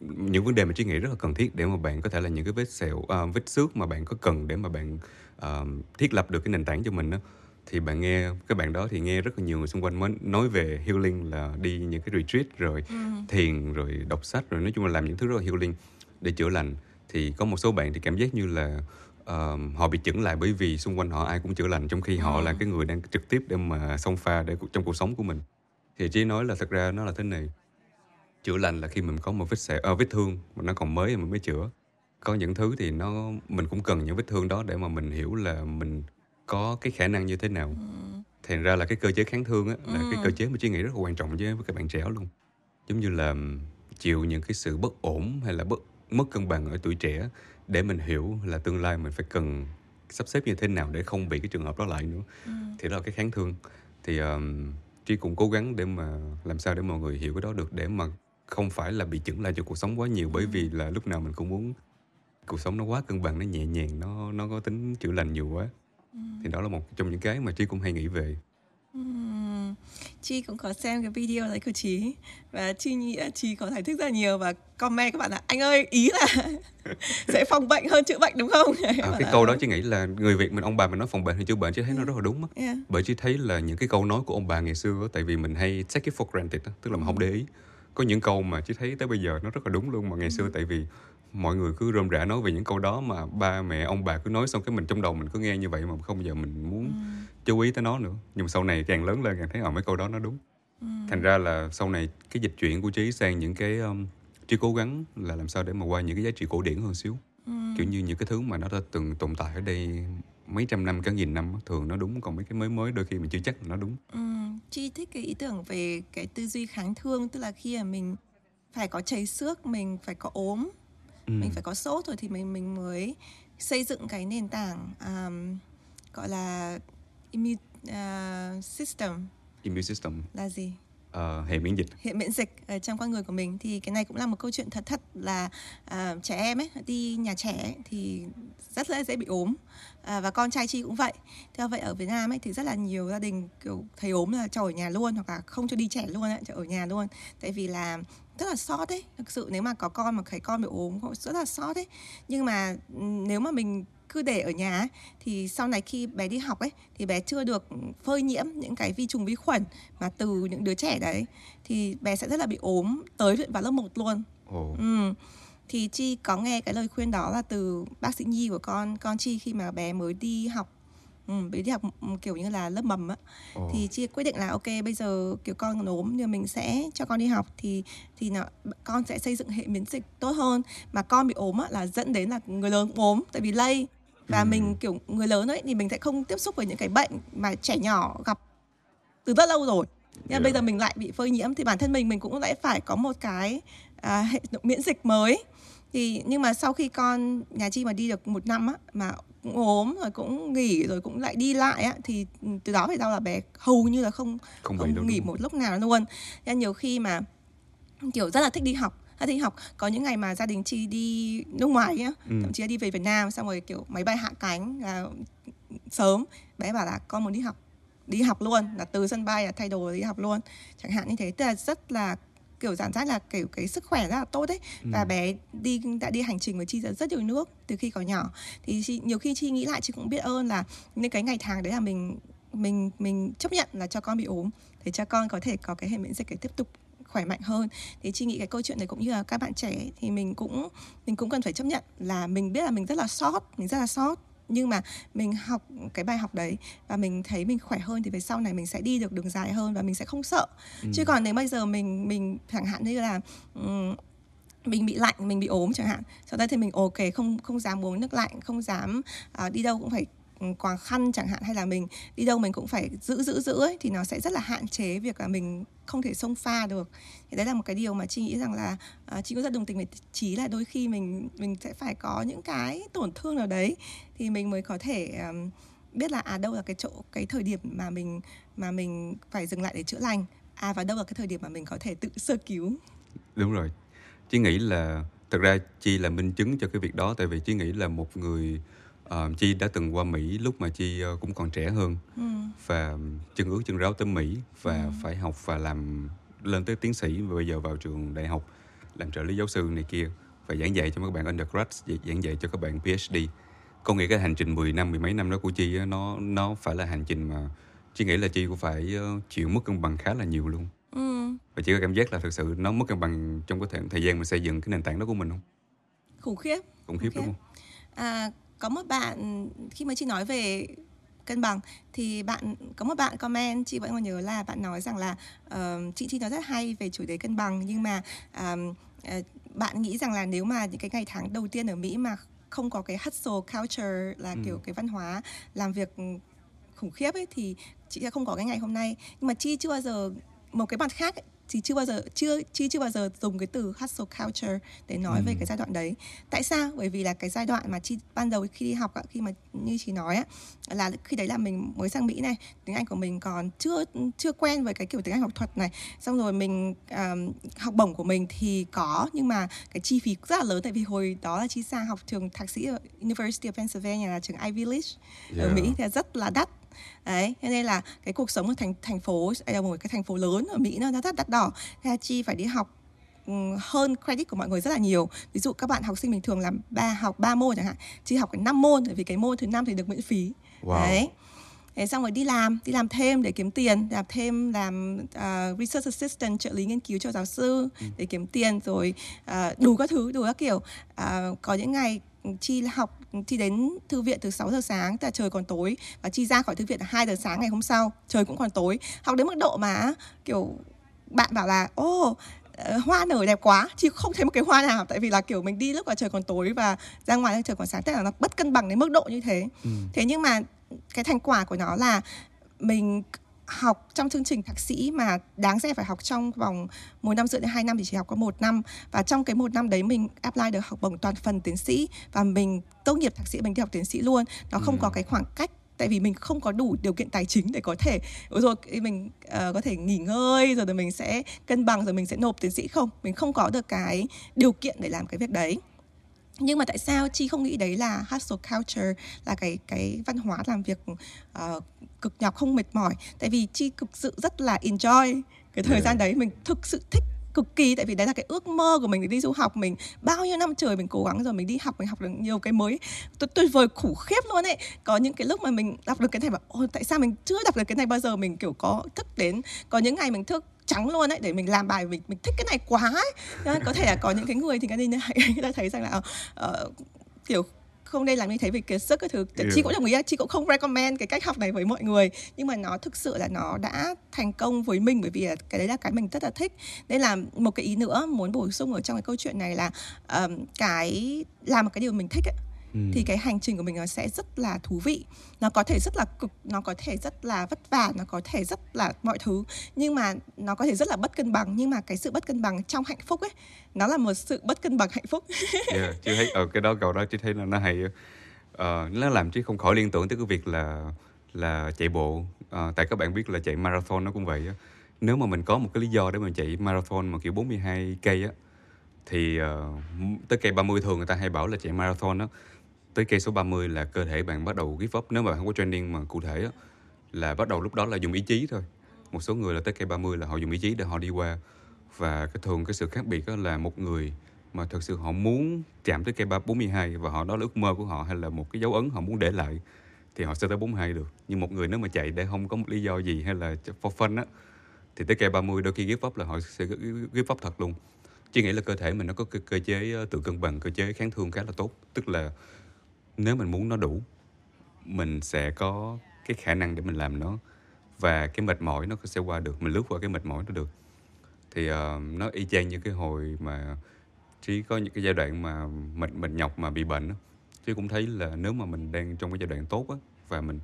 những vấn đề mà chị nghĩ rất là cần thiết để mà bạn có thể là những cái vết sẹo uh, vết xước mà bạn có cần để mà bạn à, thiết lập được cái nền tảng cho mình đó thì bạn nghe các bạn đó thì nghe rất là nhiều người xung quanh mới nói về healing là đi những cái retreat rồi thiền rồi đọc sách rồi nói chung là làm những thứ rất là healing để chữa lành. Thì có một số bạn thì cảm giác như là ờ, họ bị chững lại bởi vì xung quanh họ ai cũng chữa lành trong khi họ là cái người đang trực tiếp để mà xông pha để trong cuộc sống của mình. Thì chị nói là thật ra nó là thế này chữa lành là khi mình có một vết sẹo ờ, vết thương mà nó còn mới thì mình mới chữa có những thứ thì nó mình cũng cần những vết thương đó để mà mình hiểu là mình có cái khả năng như thế nào. Thành ra là cái cơ chế kháng thương á là cái cơ chế mà chị nghĩ rất là quan trọng với với các bạn trẻ luôn. Giống như là chịu những cái sự bất ổn hay là bất mất cân bằng ở tuổi trẻ để mình hiểu là tương lai mình phải cần sắp xếp như thế nào để không bị cái trường hợp đó lại nữa. Thì đó là cái kháng thương. Thì um, Tri cũng cố gắng để mà làm sao để mọi người hiểu cái đó được để mà không phải là bị chững lại cho cuộc sống quá nhiều bởi vì là lúc nào mình cũng muốn cuộc sống nó quá cân bằng nó nhẹ nhàng nó nó có tính chữa lành nhiều quá. Thì đó là một trong những cái mà Tri cũng hay nghĩ về. Ừm, Chi cũng có xem cái video đấy của Chí. Và Chi nghĩ là Chi có giải thích rất là nhiều và comment các bạn là anh ơi ý là sẽ phòng bệnh hơn chữa bệnh đúng không? À, cái là, câu đó Tri nghĩ là người Việt mình ông bà mình nói phòng bệnh hay chữa bệnh Tri thấy nó rất là đúng á. Yeah. bởi Tri thấy là những cái câu nói của ông bà ngày xưa tại vì mình hay take it for granted á, tức là mình không để ý. Có những câu mà Tri thấy tới bây giờ nó rất là đúng luôn mà ngày xưa tại vì mọi người cứ rôm rả nói về những câu đó mà ba mẹ ông bà cứ nói xong cái mình trong đầu mình cứ nghe như vậy mà không bao giờ mình muốn chú ý tới nó nữa. Nhưng mà sau này càng lớn lên càng thấy ở mấy câu đó nó đúng. Thành ra là sau này cái dịch chuyển của trí sang những cái um, trí cố gắng là làm sao để mà qua những cái giá trị cổ điển hơn xíu. Kiểu như những cái thứ mà nó đã từng tồn tại ở đây mấy trăm năm cả nghìn năm thường nó đúng còn mấy cái mới mới đôi khi mình chưa chắc là nó đúng. Ừm, Chi thích cái ý tưởng về cái tư duy kháng thương tức là khi mà mình phải có chảy xước, mình phải có ốm, Ừ. mình phải có sốt rồi thì mình mình mới xây dựng cái nền tảng um, gọi là immune uh, system. Immune system. Là gì? ờ, hệ miễn dịch. Hệ miễn dịch ở trong con người của mình. Thì cái này cũng là một câu chuyện thật thật là à, trẻ em ấy đi nhà trẻ ấy, thì rất là dễ bị ốm. À, và con trai chi cũng vậy. Theo vậy ở Việt Nam ấy thì rất là nhiều gia đình kiểu thấy ốm là cho ở nhà luôn hoặc là không cho đi trẻ luôn ấy, cho ở nhà luôn. Tại vì là rất là sót ấy. Thực sự nếu mà có con mà thấy con bị ốm rất là sót ấy. Nhưng mà ừm, nếu mà mình cứ để ở nhà ấy, thì sau này khi bé đi học ấy thì bé chưa được phơi nhiễm những cái vi trùng vi khuẩn mà từ những đứa trẻ đấy thì bé sẽ rất là bị ốm tới vào lớp 1 luôn. Ồ. Ừ. thì chi có nghe cái lời khuyên đó là từ bác sĩ nhi của con. Con chi khi mà bé mới đi học ừ, bé đi học ừ, kiểu như là lớp mầm á. Thì chi quyết định là ok bây giờ kiểu con ốm nhưng mình sẽ cho con đi học thì thì nó con sẽ xây dựng hệ miễn dịch tốt hơn. Mà con bị ốm á, là dẫn đến là người lớn ốm tại vì lây. Và Ừ. mình kiểu người lớn ấy thì mình sẽ không tiếp xúc với những cái bệnh mà trẻ nhỏ gặp từ rất lâu rồi. Nhưng Dạ. mà bây giờ mình lại bị phơi nhiễm thì bản thân mình mình cũng lại phải có một cái à, hệ miễn dịch mới thì nhưng mà sau khi con nhà chi mà đi được một năm á mà cũng ốm rồi cũng nghỉ rồi cũng lại đi lại á thì từ đó về sau là bé hầu như là không không không đâu nghỉ không? một lúc nào luôn. Nên nhiều khi mà kiểu rất là thích đi học đã đi học. Có những ngày mà gia đình chi đi nước ngoài nhá Ừ. thậm chí là đi về Việt Nam xong rồi kiểu máy bay hạ cánh là sớm. Bé bảo là con muốn đi học đi học luôn là từ sân bay là thay đồ đi học luôn. Chẳng hạn như thế. Tức là rất là kiểu cảm giác là kiểu cái sức khỏe rất là tốt đấy Ừ. và bé đi đã đi hành trình với chi rất rất nhiều nước từ khi còn nhỏ. Thì chị, nhiều khi chi nghĩ lại chị cũng biết ơn là những cái ngày tháng đấy là mình mình mình chấp nhận là cho con bị ốm để cho con có thể có cái hệ miễn dịch để tiếp tục khỏe mạnh hơn. Thì chị nghĩ cái câu chuyện này cũng như là các bạn trẻ thì mình cũng mình cũng cần phải chấp nhận là mình biết là mình rất là sót mình rất là sót nhưng mà mình học cái bài học đấy và mình thấy mình khỏe hơn thì về sau này mình sẽ đi được đường dài hơn và mình sẽ không sợ Ừ. chứ còn nếu bây giờ mình mình chẳng hạn như là ừm, mình bị lạnh mình bị ốm chẳng hạn sau đó thì mình ok không không dám uống nước lạnh không dám à, đi đâu cũng phải quàng khăn chẳng hạn hay là mình đi đâu mình cũng phải giữ giữ giữ ấy thì nó sẽ rất là hạn chế việc là mình không thể xông pha được thì đấy là một cái điều mà chị nghĩ rằng là uh, chị cũng rất đồng tình với trí là đôi khi mình mình sẽ phải có những cái tổn thương nào đấy thì mình mới có thể um, biết là à đâu là cái chỗ cái thời điểm mà mình mà mình phải dừng lại để chữa lành à và đâu là cái thời điểm mà mình có thể tự sơ cứu Đúng rồi. Chị nghĩ là thật ra Chi là minh chứng cho cái việc đó tại vì chị nghĩ là một người ờ, Chi đã từng qua Mỹ lúc mà Chi ờ, cũng còn trẻ hơn ừ. và chân ướt chân ráo tới Mỹ và Ừ. phải học và làm lên tới tiến sĩ và bây giờ vào trường đại học làm trợ lý giáo sư này kia và giảng dạy cho các bạn undergrad gi- giảng dạy cho các bạn PhD có nghĩa cái hành trình 10 năm mười mấy năm đó của Chi á, nó nó phải là hành trình mà Chi nghĩ là Chi cũng phải ờ, chịu mất cân bằng khá là nhiều luôn Ừ. và Chi có cảm giác là thực sự nó mất cân bằng trong cái thời, gian mà xây dựng cái nền tảng đó của mình không khủng khiếp khủng khiếp Ok. đúng không À, có một bạn khi mà chị nói về cân bằng thì bạn có một bạn comment chị vẫn còn nhớ là bạn nói rằng là ờ, chị chị nói rất hay về chủ đề cân bằng nhưng mà ờm, ờ, bạn nghĩ rằng là nếu mà những cái ngày tháng đầu tiên ở Mỹ mà không có cái hustle culture là Ừ. kiểu cái văn hóa làm việc khủng khiếp ấy thì chị sẽ không có cái ngày hôm nay nhưng mà chi chưa bao giờ một cái mặt khác ấy, chị chưa bao giờ chưa chi chưa bao giờ dùng cái từ hustle culture để nói về Ừ. cái giai đoạn đấy tại sao bởi vì là cái giai đoạn mà chi ban đầu khi đi học khi mà như chị nói á là khi đấy là mình mới sang mỹ này tiếng anh của mình còn chưa chưa quen với cái kiểu tiếng anh học thuật này xong rồi mình um, học bổng của mình thì có nhưng mà cái chi phí rất là lớn tại vì hồi đó là chi sang học trường thạc sĩ ở University of Pennsylvania là trường Ivy League ở Yeah. Mỹ thì rất là đắt đấy thế nên là cái cuộc sống ở thành thành phố đây là một cái thành phố lớn ở Mỹ nó rất đắt đỏ. Thế chi phải đi học ừ, hơn credit của mọi người rất là nhiều. Ví dụ các bạn học sinh bình thường làm ba học 3 môn chẳng hạn chi học cái 5 môn bởi vì cái môn thứ năm thì được miễn phí. Wow. Đấy. Thế xong rồi đi làm, đi làm thêm để kiếm tiền, làm thêm làm uh, research assistant trợ lý nghiên cứu cho giáo sư để kiếm tiền rồi uh, đủ các thứ, đủ các kiểu. Uh, có những ngày chi học chi đến thư viện từ 6 giờ sáng tức là trời còn tối và chi ra khỏi thư viện là 2 giờ sáng ngày hôm sau trời cũng còn tối. Học đến mức độ mà kiểu bạn bảo là ô ờ, hoa nở đẹp quá. Chứ không thấy một cái hoa nào tại vì là kiểu mình đi lúc mà trời còn tối và ra ngoài trời còn sáng tức là nó bất cân bằng đến mức độ như thế. Ừ. thế nhưng mà cái thành quả của nó là mình học trong chương trình thạc sĩ mà đáng ra phải học trong vòng một năm rưỡi đến hai năm thì chỉ học có một năm. Và trong cái một năm đấy mình apply được học bổng toàn phần tiến sĩ và mình tốt nghiệp thạc sĩ mình đi học tiến sĩ luôn. Nó không Ừ. có cái khoảng cách tại vì mình không có đủ điều kiện tài chính để có thể rồi mình ờ, có thể nghỉ ngơi rồi thì mình sẽ cân bằng rồi mình sẽ nộp tiến sĩ không. Mình không có được cái điều kiện để làm cái việc đấy nhưng mà tại sao chi không nghĩ đấy là hustle culture là cái cái văn hóa làm việc ờ, cực nhọc không mệt mỏi? Tại vì chi thực sự rất là enjoy cái thời Yeah. gian đấy. Mình thực sự thích cực kỳ tại vì đấy là cái ước mơ của mình để đi du học. Mình bao nhiêu năm trời mình cố gắng rồi mình đi học mình học được nhiều cái mới. Tuyệt, tuyệt vời khủng khiếp luôn ấy. Có những cái lúc mà mình đọc được cái này mà ôi tại sao mình chưa đọc được cái này bao giờ? Mình kiểu có thức đến. Có những ngày mình thức trắng luôn ấy để mình làm bài mình mình thích cái này quá ấy. Nên có thể là có những cái người thì cái này người ta thấy rằng là ờ, kiểu không nên làm như thế vì kiệt sức cái thứ. Yeah. chị cũng đồng ý là chị cũng không recommend cái cách học này với mọi người. Nhưng mà nó thực sự là nó đã thành công với mình bởi vì cái đấy là cái mình rất là thích. Nên là một cái ý nữa muốn bổ sung ở trong cái câu chuyện này là ờm, cái làm một cái điều mình thích ấy, Ừ. thì cái hành trình của mình nó sẽ rất là thú vị. Nó có thể rất là cực nó có thể rất là vất vả nó có thể rất là mọi thứ. Nhưng mà nó có thể rất là bất cân bằng. Nhưng mà cái sự bất cân bằng trong hạnh phúc ấy nó là một sự bất cân bằng hạnh phúc. Yeah. chị thấy ở cái đó cầu đó chị thấy là nó hay Ờ, nó làm chị không khỏi liên tưởng tới cái việc là là chạy bộ. Ờ, tại các bạn biết là chạy marathon nó cũng vậy á. Nếu mà mình có một cái lý do để mình chạy marathon mà kiểu 42 cây á thì uh, tới cây 30 thường người ta hay bảo là chạy marathon đó tới cây số 30 là cơ thể bạn bắt đầu give up. Nếu mà không có training mà cụ thể đó, là bắt đầu lúc đó là dùng ý chí thôi. Một số người là tới cây 30 là họ dùng ý chí để họ đi qua. Và cái thường cái sự khác biệt đó là một người mà thực sự họ muốn chạm tới cây 42 và họ đó là ước mơ của họ hay là một cái dấu ấn họ muốn để lại thì họ sẽ tới 42 được. Nhưng một người nếu mà chạy để không có một lý do gì hay là for fun á thì tới cây 30 đôi khi give up là họ sẽ give up thật luôn. Chỉ nghĩ là cơ thể mình nó có cơ, cơ chế ờ, tự cân bằng cơ chế kháng thương khá là tốt. Tức là nếu mình muốn nó đủ mình sẽ có cái khả năng để mình làm nó và cái mệt mỏi nó sẽ qua được mình lướt qua cái mệt mỏi nó được. Thì uh, nó y chang như cái hồi mà trí có những cái giai đoạn mà mình mình nhọc mà bị bệnh chứ cũng thấy là nếu mà mình đang trong cái giai đoạn tốt á và mình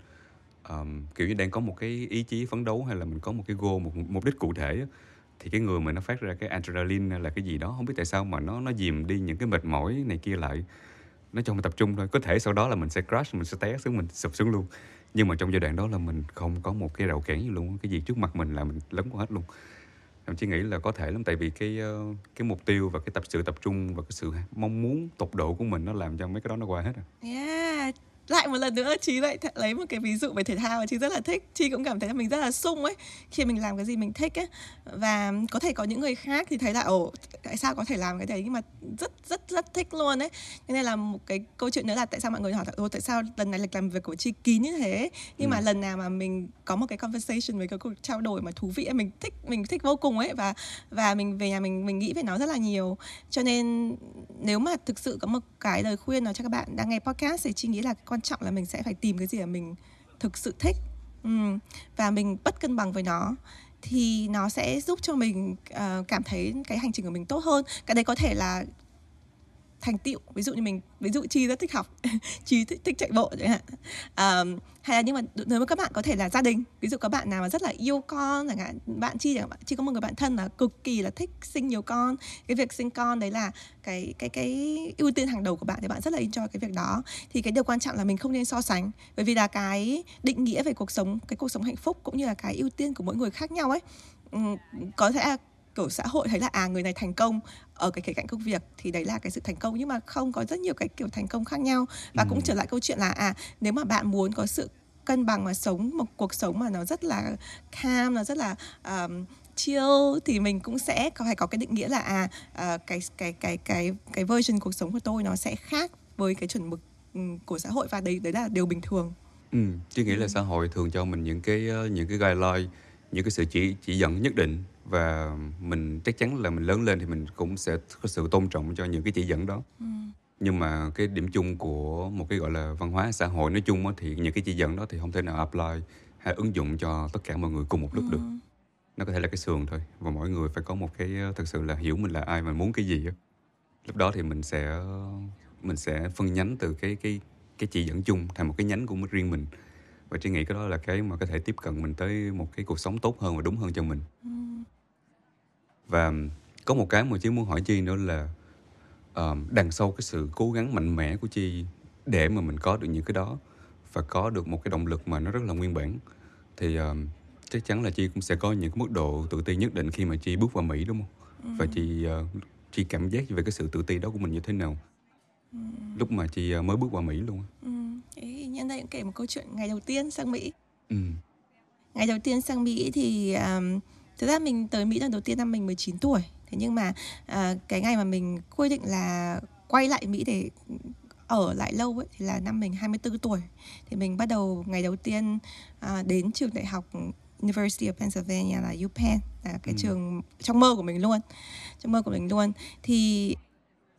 um, kiểu như đang có một cái ý chí phấn đấu hay là mình có một cái goal một mục đích cụ thể á, thì cái người mà nó phát ra cái adrenaline là cái gì đó không biết tại sao mà nó nó dìm đi những cái mệt mỏi này kia lại nó cho mình tập trung thôi. Có thể sau đó là mình sẽ crash mình sẽ té xuống mình sụp xuống luôn. Nhưng mà trong giai đoạn đó là mình không có một cái rào cản gì luôn cái gì trước mặt mình là mình lấn qua hết luôn. Em chỉ nghĩ là có thể lắm. Tại vì cái ờ, cái mục tiêu và cái tập sự tập trung và cái sự mong muốn tột độ của mình nó làm cho mấy cái đó nó qua hết à. Yeah, lại một lần nữa chị lại lấy một cái ví dụ về thể thao mà chị rất là thích. Chị cũng cảm thấy là mình rất là sung ấy khi mình làm cái gì mình thích ấy. Và có thể có những người khác thì thấy là ồ tại sao có thể làm cái đấy nhưng mà rất rất rất thích luôn ấy. Cho nên là một cái câu chuyện nữa là tại sao mọi người hỏi là tại sao lần này lịch làm việc của chị kín như thế? Nhưng ừ. mà lần nào mà mình có một cái conversation với cái cuộc trao đổi mà thú vị mình thích mình thích vô cùng ấy và và mình về nhà mình mình nghĩ về nó rất là nhiều cho nên nếu mà thực sự có một cái lời khuyên nào cho các bạn đang nghe podcast thì chị nghĩ là quan trọng là mình sẽ phải tìm cái gì mà mình thực sự thích ừ. và mình bất cân bằng với nó thì nó sẽ giúp cho mình uh, cảm thấy cái hành trình của mình tốt hơn cái đấy có thể là thành tựu. Ví dụ như mình ví dụ chi rất thích học chi thích, thích chạy bộ chẳng hạn. Um, hay là nhưng mà nếu mà các bạn có thể là gia đình. Ví dụ các bạn nào mà rất là yêu con chẳng hạn bạn chi chẳng hạn chi có một người bạn thân là cực kỳ là thích sinh nhiều con. Cái việc sinh con đấy là cái cái cái ưu tiên hàng đầu của bạn thì bạn rất là enjoy cái việc đó. Thì cái điều quan trọng là mình không nên so sánh. Bởi vì là cái định nghĩa về cuộc sống cái cuộc sống hạnh phúc cũng như là cái ưu tiên của mỗi người khác nhau ấy. Có thể kiểu xã hội thấy là à người này thành công ở cái khía cạnh công việc thì đấy là cái sự thành công nhưng mà không có rất nhiều cái kiểu thành công khác nhau và ừ. cũng trở lại câu chuyện là à nếu mà bạn muốn có sự cân bằng mà sống một cuộc sống mà nó rất là calm nó rất là um, chill thì mình cũng sẽ có phải có cái định nghĩa là à uh, cái cái cái cái cái version cuộc sống của tôi nó sẽ khác với cái chuẩn mực um, của xã hội và đấy đấy là điều bình thường. Ừ, chứ nghĩ là xã hội thường cho mình những cái những cái guideline, những cái sự chỉ chỉ dẫn nhất định và mình chắc chắn là mình lớn lên thì mình cũng sẽ có sự tôn trọng cho những cái chỉ dẫn đó ừ. nhưng mà cái điểm chung của một cái gọi là văn hóa xã hội nói chung thì những cái chỉ dẫn đó thì không thể nào apply hay ứng dụng cho tất cả mọi người cùng một lúc ừ. được nó có thể là cái sườn thôi và mỗi người phải có một cái thực sự là hiểu mình là ai mà muốn cái gì đó. lúc đó thì mình sẽ mình sẽ phân nhánh từ cái cái cái chỉ dẫn chung thành một cái nhánh của riêng mình và chị nghĩ cái đó là cái mà có thể tiếp cận mình tới một cái cuộc sống tốt hơn và đúng hơn cho mình ừ và có một cái mà chị muốn hỏi chi nữa là uh, đằng sau cái sự cố gắng mạnh mẽ của chi để mà mình có được những cái đó và có được một cái động lực mà nó rất là nguyên bản thì uh, chắc chắn là chi cũng sẽ có những cái mức độ tự ti nhất định khi mà chi bước vào mỹ đúng không ừ. và chị uh, chị cảm giác về cái sự tự ti đó của mình như thế nào ừ. lúc mà chị uh, mới bước vào mỹ luôn ừ. nhân đây cũng kể một câu chuyện ngày đầu tiên sang mỹ ừ. ngày đầu tiên sang mỹ thì um, Thực ra mình tới Mỹ lần đầu tiên năm mình 19 tuổi. Thế nhưng mà à, cái ngày mà mình quyết định là quay lại Mỹ để ở lại lâu ấy thì là năm mình 24 tuổi. Thì mình bắt đầu ngày đầu tiên à, đến trường đại học University of Pennsylvania là UPenn là cái ừ. trường trong mơ của mình luôn trong mơ của mình luôn. Thì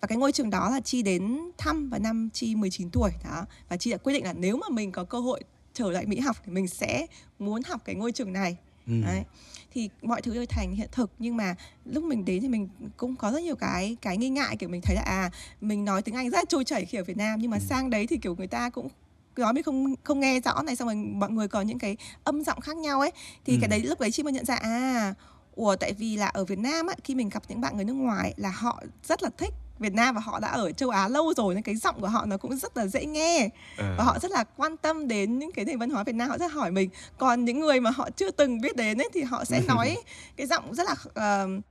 và cái ngôi trường đó là chi đến thăm vào năm chi 19 tuổi đó. Và chi đã quyết định là nếu mà mình có cơ hội trở lại Mỹ học thì mình sẽ muốn học cái ngôi trường này. Ừ. đấy thì mọi thứ đều thành hiện thực nhưng mà lúc mình đến thì mình cũng có rất nhiều cái cái nghi ngại kiểu mình thấy là à mình nói tiếng Anh rất trôi chảy khi ở Việt Nam nhưng mà ừ. sang đấy thì kiểu người ta cũng nói mình không không nghe rõ này xong rồi mọi người có những cái âm giọng khác nhau ấy thì ừ. cái đấy lúc đấy chị mới nhận ra à ủa tại vì là ở Việt Nam á khi mình gặp những bạn người nước ngoài là họ rất là thích Việt Nam và họ đã ở châu Á lâu rồi nên cái giọng của họ nó cũng rất là dễ nghe à. và họ rất là quan tâm đến những cái nền văn hóa Việt Nam họ rất hỏi mình còn những người mà họ chưa từng biết đến ấy thì họ sẽ nói cái giọng rất là uh,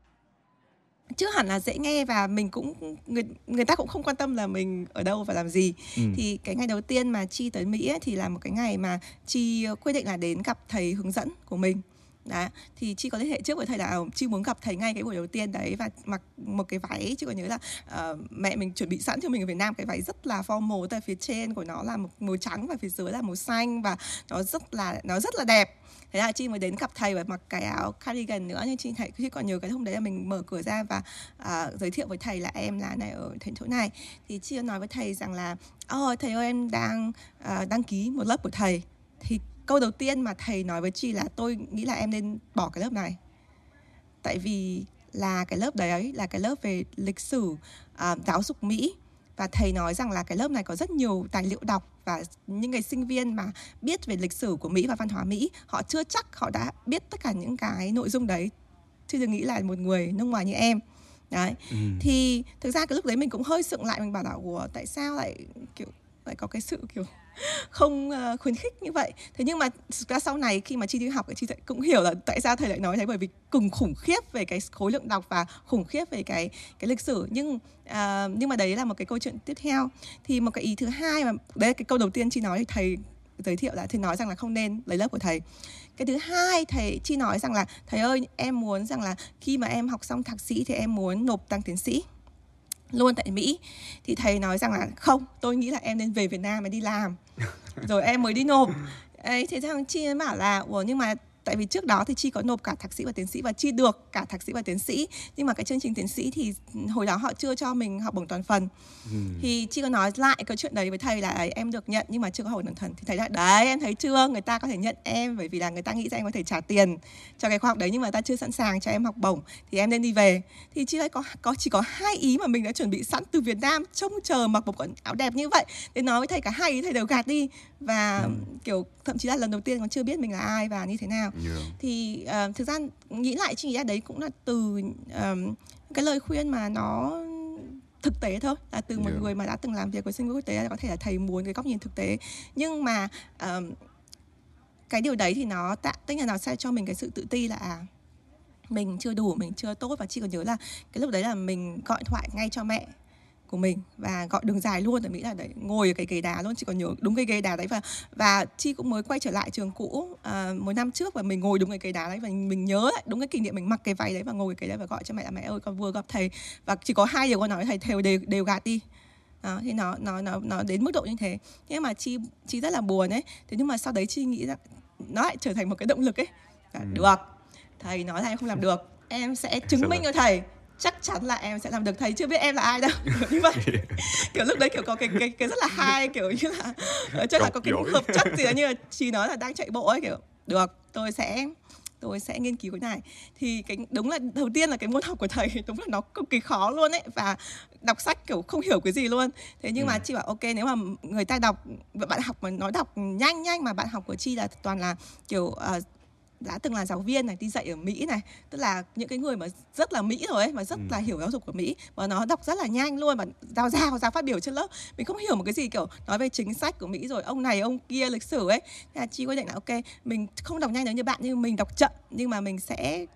chưa hẳn là dễ nghe và mình cũng người người ta cũng không quan tâm là mình ở đâu và làm gì ừ. thì cái ngày đầu tiên mà chi tới mỹ ấy, thì là một cái ngày mà chi quyết định là đến gặp thầy hướng dẫn của mình đó thì chị có liên hệ trước với thầy là chị muốn gặp thầy ngay cái buổi đầu tiên đấy và mặc một cái váy chị có nhớ là uh, mẹ mình chuẩn bị sẵn cho mình ở Việt Nam cái váy rất là formal tại phía trên của nó là một màu trắng và phía dưới là màu xanh và nó rất là nó rất là đẹp. Thế là chị mới đến gặp thầy và mặc cái áo cardigan nữa nhưng chị thấy chị còn nhớ cái hôm đấy là mình mở cửa ra và uh, giới thiệu với thầy là em là này ở thành chỗ này. Thì chị nói với thầy rằng là ôi thầy ơi em đang uh, đăng ký một lớp của thầy. Thì câu đầu tiên mà thầy nói với chị là tôi nghĩ là em nên bỏ cái lớp này. Tại vì là cái lớp đấy là cái lớp về lịch sử uh, giáo dục mỹ. Và thầy nói rằng là cái lớp này có rất nhiều tài liệu đọc và những người sinh viên mà biết về lịch sử của Mỹ và văn hóa Mỹ họ chưa chắc họ đã biết tất cả những cái nội dung đấy. Chứ đừng nghĩ là một người nước ngoài như em. Đấy. Ừ. thì thực ra cái lúc đấy mình cũng hơi sượng lại mình bảo là ủa tại sao lại kiểu lại có cái sự kiểu không ờ, khuyến khích như vậy. Thế nhưng mà ra sau này khi mà chi đi học thì chi cũng hiểu là tại sao thầy lại nói thế bởi vì cùng khủng khiếp về cái khối lượng đọc và khủng khiếp về cái cái lịch sử. Nhưng uh, nhưng mà đấy là một cái câu chuyện tiếp theo. Thì một cái ý thứ hai mà đấy cái câu đầu tiên chi nói thì thầy giới thiệu là thầy nói rằng là không nên lấy lớp của thầy. Cái thứ hai thầy chi nói rằng là thầy ơi em muốn rằng là khi mà em học xong thạc sĩ thì em muốn nộp tăng tiến sĩ luôn tại Mỹ. Thì thầy nói rằng là không tôi nghĩ là em nên về Việt Nam và đi làm. Rồi em mới đi nộp. Ấy thế thằng chi bảo là ủa nhưng mà tại vì trước đó thì chi có nộp cả thạc sĩ và tiến sĩ và chi được cả thạc sĩ và tiến sĩ. Nhưng mà cái chương trình tiến sĩ thì hồi đó họ chưa cho mình học bổng toàn phần. Ừ. thì chi có nói lại cái chuyện đấy với thầy là em được nhận nhưng mà chưa có học bổng toàn phần. Thì thầy nói đấy em thấy chưa? Người ta có thể nhận em bởi vì là người ta nghĩ rằng em có thể trả tiền cho cái khoa học đấy nhưng mà người ta chưa sẵn sàng cho em học bổng thì em nên đi về. Thì chi ấy có có chỉ có hai ý mà mình đã chuẩn bị sẵn từ Việt Nam trông chờ mặc một quần áo đẹp như vậy để nói với thầy cả hai ý thầy đều gạt đi. Và ừ. kiểu thậm chí là lần đầu tiên còn chưa biết mình là ai và như thế nào yeah. thì uh, thực ra nghĩ lại chị nghĩ là đấy cũng là từ um, cái lời khuyên mà nó thực tế thôi là từ một yeah. người mà đã từng làm việc với sinh viên quốc tế là có thể là thầy muốn cái góc nhìn thực tế nhưng mà um, cái điều đấy thì nó tạo tức là nó sẽ cho mình cái sự tự ti là à mình chưa đủ mình chưa tốt và chị còn nhớ là cái lúc đấy là mình gọi thoại ngay cho mẹ của mình và gọi đường dài luôn. Tại mỹ là đấy ngồi ở cái ghế đá luôn chị còn nhớ đúng cái ghế đá đấy và và chi cũng mới quay trở lại trường cũ uh, một năm trước và mình ngồi đúng cái ghế đá đấy và mình nhớ lại đúng cái kỷ niệm mình mặc cái váy đấy và ngồi cái đấy và gọi cho mẹ là mẹ ơi con vừa gặp thầy. Và chỉ có hai điều con nói thầy đều đều, đều gạt đi. Đó, thì nó nó nó nó đến mức độ như thế. Nhưng mà chi chi rất là buồn ấy. Thế nhưng mà sau đấy chi nghĩ rằng nó lại trở thành một cái động lực ấy. Ừ. được thầy nói là em không làm được em sẽ chứng minh cho thầy chắc chắn là em sẽ làm được. Thầy chưa biết em là ai đâu. Kiểu như vậy. Kiểu lúc đấy kiểu có cái cái cái rất là hay kiểu như là chắc là có cái hợp chất gì đó như là chị nói là đang chạy bộ ấy kiểu được tôi sẽ tôi sẽ nghiên cứu cái này. Thì cái đúng là đầu tiên là cái môn học của thầy đúng là nó cực kỳ khó luôn ấy và đọc sách kiểu không hiểu cái gì luôn. Thế nhưng ừ. mà chị bảo ok nếu mà người ta đọc bạn học mà nói đọc nhanh nhanh mà bạn học của chi là toàn là kiểu uh, đã từng là giáo viên này đi dạy ở Mỹ này. Tức là những cái người mà rất là Mỹ rồi ấy mà rất ừ. là hiểu giáo dục của Mỹ và nó đọc rất là nhanh luôn và giao giao ra phát biểu trên lớp. Mình không hiểu một cái gì kiểu nói về chính sách của Mỹ rồi ông này ông kia lịch sử ấy. Thế là chi quyết định là ok mình không đọc nhanh giống như bạn nhưng mình đọc chậm nhưng mà mình sẽ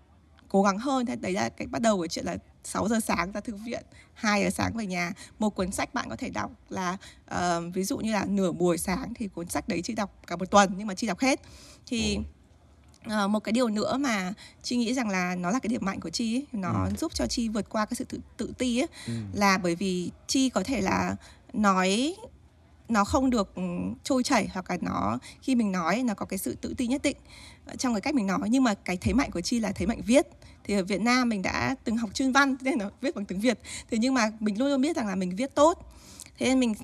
cố gắng hơn. Thế đấy là cái bắt đầu của chuyện là 6 giờ sáng ra thư viện 2 giờ sáng về nhà. Một cuốn sách bạn có thể đọc là uh, ví dụ như là nửa buổi sáng thì cuốn sách đấy chỉ đọc cả một tuần nhưng mà chỉ đọc hết. Thì Uh, một cái điều nữa mà chi nghĩ rằng là nó là cái điểm mạnh của chi ấy, nó ừ. giúp cho chi vượt qua cái sự tự, tự ti ấy, ừ. là bởi vì chi có thể là nói nó không được ừ, trôi chảy hoặc là nó khi mình nói nó có cái sự tự ti nhất định trong cái cách mình nói nhưng mà cái thế mạnh của chi là thế mạnh viết thì ở Việt Nam mình đã từng học chuyên văn nên nó viết bằng tiếng Việt thế nhưng mà mình luôn luôn biết rằng là mình viết tốt thế nên mình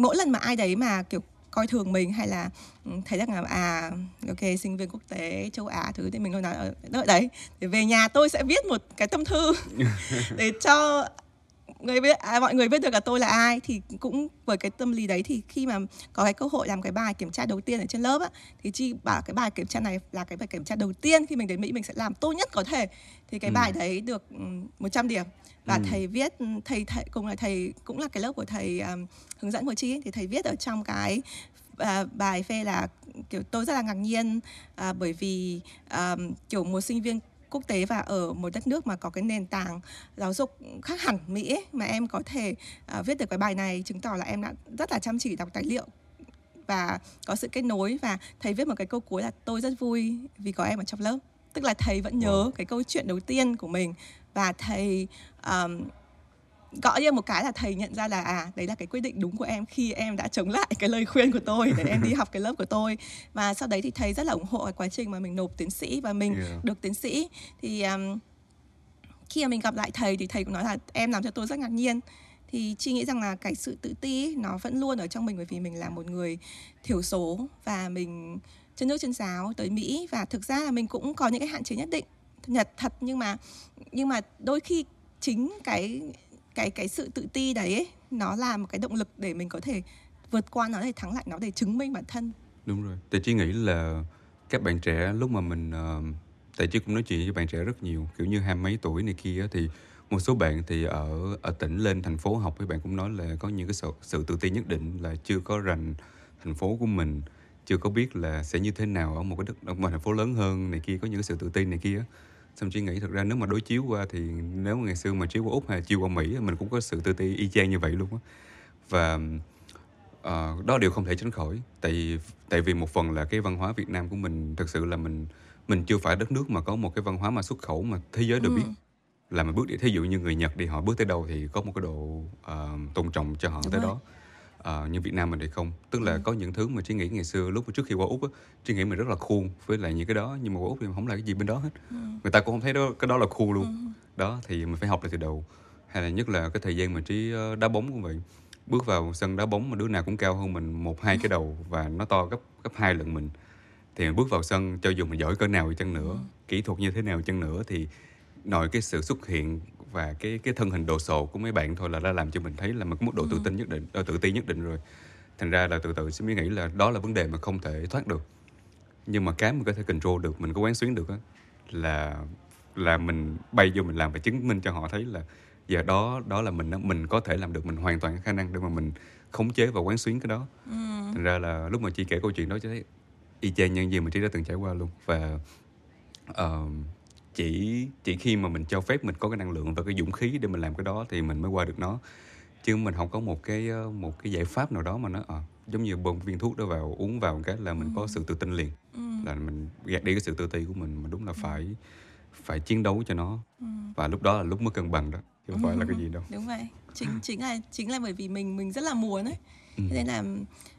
mỗi lần mà ai đấy mà kiểu coi thường mình hay là ừ, thấy rằng là à ok sinh viên quốc tế châu Á thứ thì mình luôn nói ở đợi đấy để về nhà tôi sẽ viết một cái tâm thư để cho người biết à, mọi người biết được là tôi là ai. Thì cũng với cái tâm lý đấy thì khi mà có cái cơ hội làm cái bài kiểm tra đầu tiên ở trên lớp á thì chi bảo cái bài kiểm tra này là cái bài kiểm tra đầu tiên khi mình đến Mỹ mình sẽ làm tốt nhất có thể thì cái ừ. bài đấy được 100 điểm và ừ. thầy viết thầy thầy cùng là thầy cũng là cái lớp của thầy um, hướng dẫn của ấy, thì thầy viết ở trong cái uh, bài phê là kiểu tôi rất là ngạc nhiên uh, bởi vì um, kiểu một sinh viên quốc tế và ở một đất nước mà có cái nền tảng giáo dục khác hẳn Mỹ ấy, mà em có thể uh, viết được cái bài này chứng tỏ là em đã rất là chăm chỉ đọc tài liệu và có sự kết nối và thầy viết một cái câu cuối là tôi rất vui vì có em ở trong lớp tức là thầy vẫn nhớ wow. cái câu chuyện đầu tiên của mình và thầy um, gõ như một cái là thầy nhận ra là à đấy là cái quyết định đúng của em khi em đã chống lại cái lời khuyên của tôi để em đi học cái lớp của tôi và sau đấy thì thầy rất là ủng hộ cái quá trình mà mình nộp tiến sĩ và mình yeah. được tiến sĩ thì um, khi mà mình gặp lại thầy thì thầy cũng nói là em làm cho tôi rất ngạc nhiên thì chị nghĩ rằng là cái sự tự ti nó vẫn luôn ở trong mình bởi vì mình là một người thiểu số và mình chân nước chân giáo tới Mỹ. Và thực ra là mình cũng có những cái hạn chế nhất định nhật thật. Nhưng mà nhưng mà đôi khi chính cái cái cái sự tự ti đấy ấy, nó là một cái động lực để mình có thể vượt qua nó để thắng lại nó để chứng minh bản thân. Đúng rồi. Tại chị nghĩ là các bạn trẻ lúc mà mình ờ, uh, tại chị cũng nói chuyện với bạn trẻ rất nhiều kiểu như hai mấy tuổi này kia thì một số bạn thì ở ở tỉnh lên thành phố học thì bạn cũng nói là có những cái sự, sự tự ti nhất định là chưa có rành thành phố của mình chưa có biết là sẽ như thế nào ở một cái đất một thành phố lớn hơn này kia có những cái sự tự tin này kia xong chỉ nghĩ thật ra nếu mà đối chiếu qua thì nếu mà ngày xưa mà chiếu qua úc hay chiếu qua mỹ mình cũng có sự tự ti y chang như vậy luôn á và uh, đó đều không thể tránh khỏi tại tại vì một phần là cái văn hóa việt nam của mình thực sự là mình mình chưa phải đất nước mà có một cái văn hóa mà xuất khẩu mà thế giới đều ừ. biết là mình bước đi thí dụ như người nhật đi họ bước tới đâu thì có một cái độ uh, tôn trọng cho họ Đúng tới rồi. đó uh, như Việt Nam mình thì không tức là ừ. có những thứ mà chị nghĩ ngày xưa lúc trước khi qua úc á chị nghĩ mình rất là cool với lại những cái đó nhưng mà qua úc thì không là cái gì bên đó hết ừ. người ta cũng không thấy đó cái đó là cool luôn ừ. đó thì mình phải học lại từ đầu hay là nhất là cái thời gian mà trí ờ, đá bóng cũng vậy bước vào sân đá bóng mà đứa nào cũng cao hơn mình một hai cái đầu và nó to gấp gấp hai lần mình thì mình bước vào sân cho dù mình giỏi cỡ nào chăng nữa ừ. kỹ thuật như thế nào chăng nữa thì nội cái sự xuất hiện và cái cái thân hình đồ sộ của mấy bạn thôi là đã làm cho mình thấy là một mức độ tự ừ. tin nhất định uh, tự ti nhất định rồi thành ra là từ từ sẽ mới nghĩ là đó là vấn đề mà không thể thoát được nhưng mà cái mình có thể control được mình có quán xuyến được á là là mình bay vô mình làm và chứng minh cho họ thấy là giờ đó đó là mình mình có thể làm được mình hoàn toàn có khả năng để mà mình khống chế và quán xuyến cái đó ừ. thành ra là lúc mà chị kể câu chuyện đó cho thấy y chang nhân gì mà chị đã từng trải qua luôn và uh, chỉ chỉ khi mà mình cho phép mình có cái năng lượng và cái dũng khí để mình làm cái đó thì mình mới qua được nó chứ mình không có một cái ờ, một cái giải pháp nào đó mà nó à, giống như bơm viên thuốc đó vào uống vào cái là mình ừ. có sự tự tin liền ừ. là mình gạt đi cái sự tự ti của mình mà đúng là ừ. phải phải chiến đấu cho nó ừ. và lúc đó là lúc mới cân bằng đó chứ không ừ. phải là cái gì đâu đúng vậy chính chính là chính là bởi vì mình mình rất là muốn ấy ừ. nên là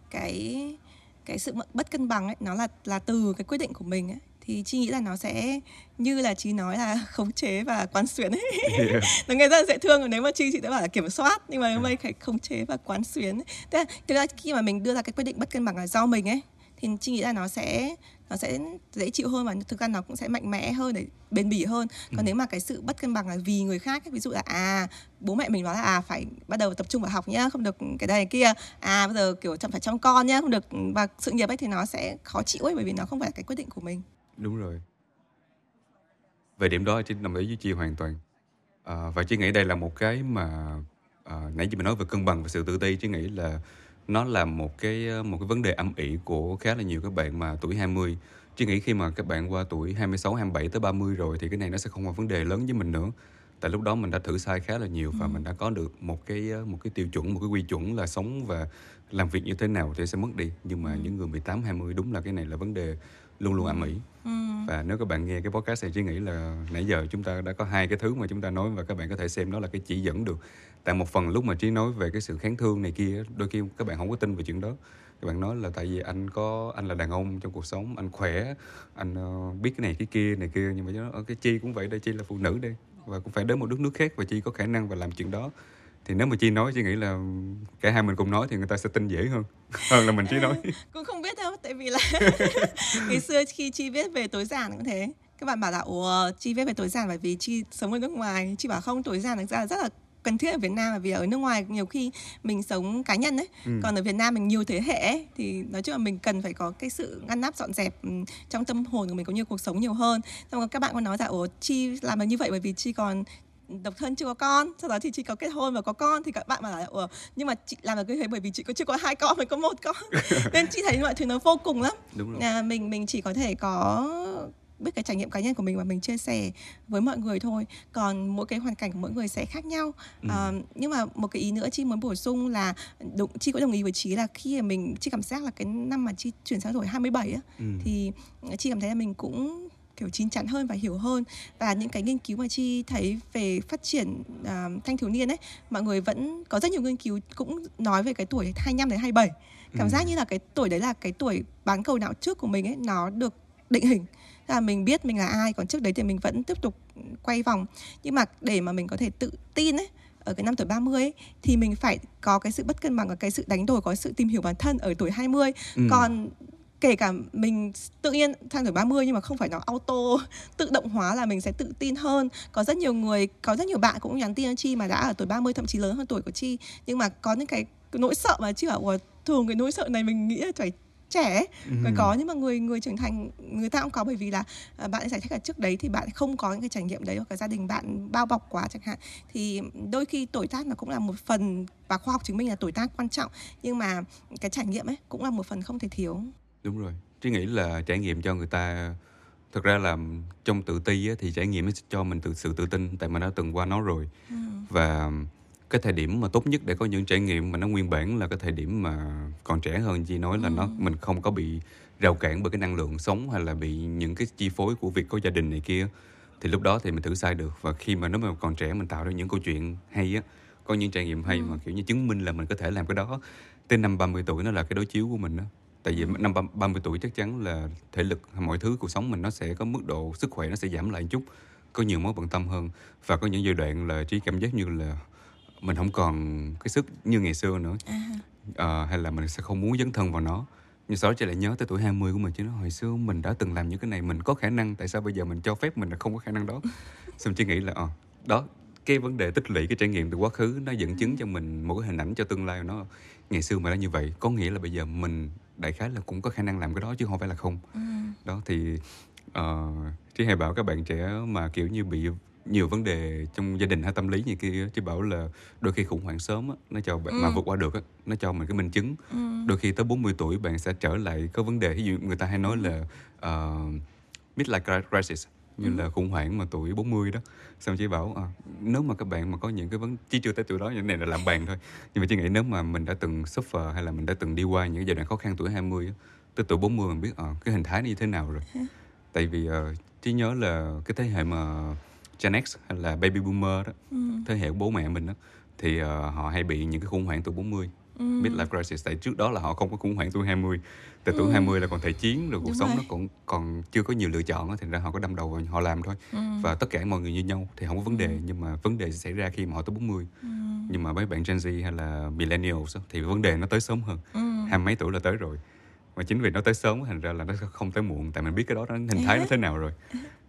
cái cái sự bất cân bằng ấy nó là là từ cái quyết định của mình ấy thì chị nghĩ là nó sẽ như là chị nói là khống chế và quán xuyến. Ấy yeah. nó nghe rất là dễ thương nếu mà chị chị đã bảo là kiểm soát nhưng mà hôm nay phải khống chế và quán xuyến. Tức là, khi mà mình đưa ra cái quyết định bất cân bằng là do mình ấy thì chị nghĩ là nó sẽ nó sẽ dễ chịu hơn và thực ra nó cũng sẽ mạnh mẽ hơn để bền bỉ hơn. Còn ừ. nếu mà cái sự bất cân bằng là vì người khác ví dụ là à bố mẹ mình nói là à phải bắt đầu tập trung vào học nhá không được cái này kia à bây giờ kiểu chăm phải chăm con nhá không được và sự nghiệp ấy thì nó sẽ khó chịu ấy bởi vì nó không phải là cái quyết định của mình Đúng rồi. Về điểm đó chị đồng ý với chị hoàn toàn. À, và chị nghĩ đây là một cái mà à, nãy chị mình nói về cân bằng và sự tự ti, chị nghĩ là nó là một cái một cái vấn đề âm ỉ của khá là nhiều các bạn mà tuổi 20. Chị nghĩ khi mà các bạn qua tuổi 26, 27 tới 30 rồi thì cái này nó sẽ không là vấn đề lớn với mình nữa. Tại lúc đó mình đã thử sai khá là nhiều và ừ. mình đã có được một cái một cái tiêu chuẩn, một cái quy chuẩn là sống và làm việc như thế nào thì sẽ mất đi. Nhưng mà ừ. những người 18, 20 đúng là cái này là vấn đề luôn luôn ẩm ĩ. Ừ. và nếu các bạn nghe cái podcast này chỉ nghĩ là nãy giờ chúng ta đã có hai cái thứ mà chúng ta nói và các bạn có thể xem đó là cái chỉ dẫn được. Tại một phần lúc mà trí nói về cái sự kháng thương này kia đôi khi các bạn không có tin về chuyện đó. Các bạn nói là tại vì anh có anh là đàn ông trong cuộc sống anh khỏe anh uh, biết cái này cái kia này kia nhưng mà nó cái chi cũng vậy đây chi là phụ nữ đây. Và cũng phải đến một đất nước khác và chi có khả năng và làm chuyện đó thì nếu mà chi nói chị nghĩ là cả hai mình cùng nói thì người ta sẽ tin dễ hơn hơn là mình chỉ nói. Cũng không biết đâu tại vì là ngày xưa khi chi viết về tối giản cũng thế. Các bạn bảo là ủa chi viết về tối giản bởi vì chi sống ở nước ngoài. Chi bảo không tối giản thực ra rất là cần thiết ở Việt Nam bởi vì ở nước ngoài nhiều khi mình sống cá nhân ấy ừ. còn ở Việt Nam mình nhiều thế hệ ấy, thì nói chung là mình cần phải có cái sự ngăn nắp dọn dẹp ừ, trong tâm hồn của mình cũng như cuộc sống nhiều hơn. Xong rồi các bạn có nói là ủa chi làm được như vậy bởi vì chi còn độc thân chưa có con sau đó thì chị có kết hôn và có con thì các bạn bảo là Ủa, nhưng mà chị làm được như thế bởi vì chị có chưa có hai con mới có một con nên chị thấy mọi thứ nó vô cùng lắm Đúng rồi. À, mình mình chỉ có thể có biết cái trải nghiệm cá nhân của mình và mình chia sẻ với mọi người thôi còn mỗi cái hoàn cảnh của mỗi người sẽ khác nhau ừ. à, nhưng mà một cái ý nữa chi muốn bổ sung là đúng chi có đồng ý với trí là khi mà mình chi cảm giác là cái năm mà chi chuyển sang tuổi 27 á ừ. thì chi cảm thấy là mình cũng kiểu chín chắn hơn và hiểu hơn. Và những cái nghiên cứu mà chi thấy về phát triển uh, thanh thiếu niên ấy mọi người vẫn có rất nhiều nghiên cứu cũng nói về cái tuổi 25 đến 27 cảm ừ. giác như là cái tuổi đấy là cái tuổi bán cầu não trước của mình ấy nó được định hình. Là mình biết mình là ai còn trước đấy thì mình vẫn tiếp tục quay vòng. Nhưng mà để mà mình có thể tự tin ấy ở cái năm tuổi 30 ấy, thì mình phải có cái sự bất cân bằng và cái sự đánh đổi có sự tìm hiểu bản thân ở tuổi 20 ừ. còn kể cả mình tự nhiên sang tuổi 30 nhưng mà không phải nó auto tự động hóa là mình sẽ tự tin hơn. Có rất nhiều người có rất nhiều bạn cũng nhắn tin cho chi mà đã ở tuổi 30 thậm chí lớn hơn tuổi của chi. Nhưng mà có những cái nỗi sợ mà chi bảo thường cái nỗi sợ này mình nghĩ là phải trẻ ừ. có nhưng mà người người trưởng thành người ta cũng có bởi vì là à, bạn giải thích là trước đấy thì bạn không có những cái trải nghiệm đấy hoặc là gia đình bạn bao bọc quá chẳng hạn. Thì đôi khi tuổi tác nó cũng là một phần và khoa học chứng minh là tuổi tác quan trọng. Nhưng mà cái trải nghiệm ấy cũng là một phần không thể thiếu đúng rồi chứ nghĩ là trải nghiệm cho người ta thực ra là trong tự ti á, thì trải nghiệm nó cho mình từ sự tự tin tại mình đã từng qua nó rồi ừ. và cái thời điểm mà tốt nhất để có những trải nghiệm mà nó nguyên bản là cái thời điểm mà còn trẻ hơn chị nói là ừ. nó mình không có bị rào cản bởi cái năng lượng sống hay là bị những cái chi phối của việc có gia đình này kia thì lúc đó thì mình thử sai được và khi mà nếu mà còn trẻ mình tạo ra những câu chuyện hay á có những trải nghiệm hay ừ. mà kiểu như chứng minh là mình có thể làm cái đó tới năm 30 tuổi nó là cái đối chiếu của mình đó tại vì năm 30 tuổi chắc chắn là thể lực mọi thứ cuộc sống mình nó sẽ có mức độ sức khỏe nó sẽ giảm lại chút có nhiều mối bận tâm hơn. Và có những giai đoạn là chỉ cảm giác như là mình không còn cái sức như ngày xưa nữa. À. À, hay là mình sẽ không muốn dấn thân vào nó. Nhưng sau đó chị lại nhớ tới tuổi 20 của mình chứ nó hồi xưa mình đã từng làm những cái này mình có khả năng tại sao bây giờ mình cho phép mình là không có khả năng đó? Xong chị nghĩ là à, đó cái vấn đề tích lũy cái trải nghiệm từ quá khứ nó dẫn chứng cho mình một cái hình ảnh cho tương lai nó. Ngày xưa mà đã như vậy có nghĩa là bây giờ mình đại khái là cũng có khả năng làm cái đó chứ không phải là không ừ. đó thì uh, chị hay bảo các bạn trẻ mà kiểu như bị nhiều vấn đề trong gia đình hay tâm lý như kia chứ bảo là đôi khi khủng hoảng sớm á nó cho bạn ừ. mà vượt qua được á nó cho mình cái minh chứng ừ. đôi khi tới 40 tuổi bạn sẽ trở lại có vấn đề ví dụ người ta hay nói là uh, midlife crisis như ừ. là khủng hoảng mà tuổi 40 đó xong chị bảo à, nếu mà các bạn mà có những cái vấn chỉ chưa tới tuổi đó những này là làm bàn thôi nhưng mà chị nghĩ nếu mà mình đã từng suffer hay là mình đã từng đi qua những giai đoạn khó khăn tuổi 20 á tới tuổi 40 mình biết à, cái hình thái như thế nào rồi tại vì uh, trí nhớ là cái thế hệ mà Gen X hay là Baby Boomer đó ừ. thế hệ của bố mẹ mình đó thì uh, họ hay bị những cái khủng hoảng tuổi 40 ừ. Midlife crisis tại trước đó là họ không có khủng hoảng tuổi 20 từ tuổi ừ. 20 là còn thể chiến rồi cuộc Đúng sống rồi. nó còn còn chưa có nhiều lựa chọn thì ra họ có đâm đầu vào họ làm thôi ừ. và tất cả mọi người như nhau thì không có vấn đề ừ. nhưng mà vấn đề xảy ra khi mà họ tới 40 ừ. nhưng mà mấy bạn Gen Z hay là millennials thì vấn đề nó tới sớm hơn ừ. hai mấy tuổi là tới rồi mà chính vì nó tới sớm thành ra là nó không tới muộn tại mình biết cái đó nó hình thái nó thế nào rồi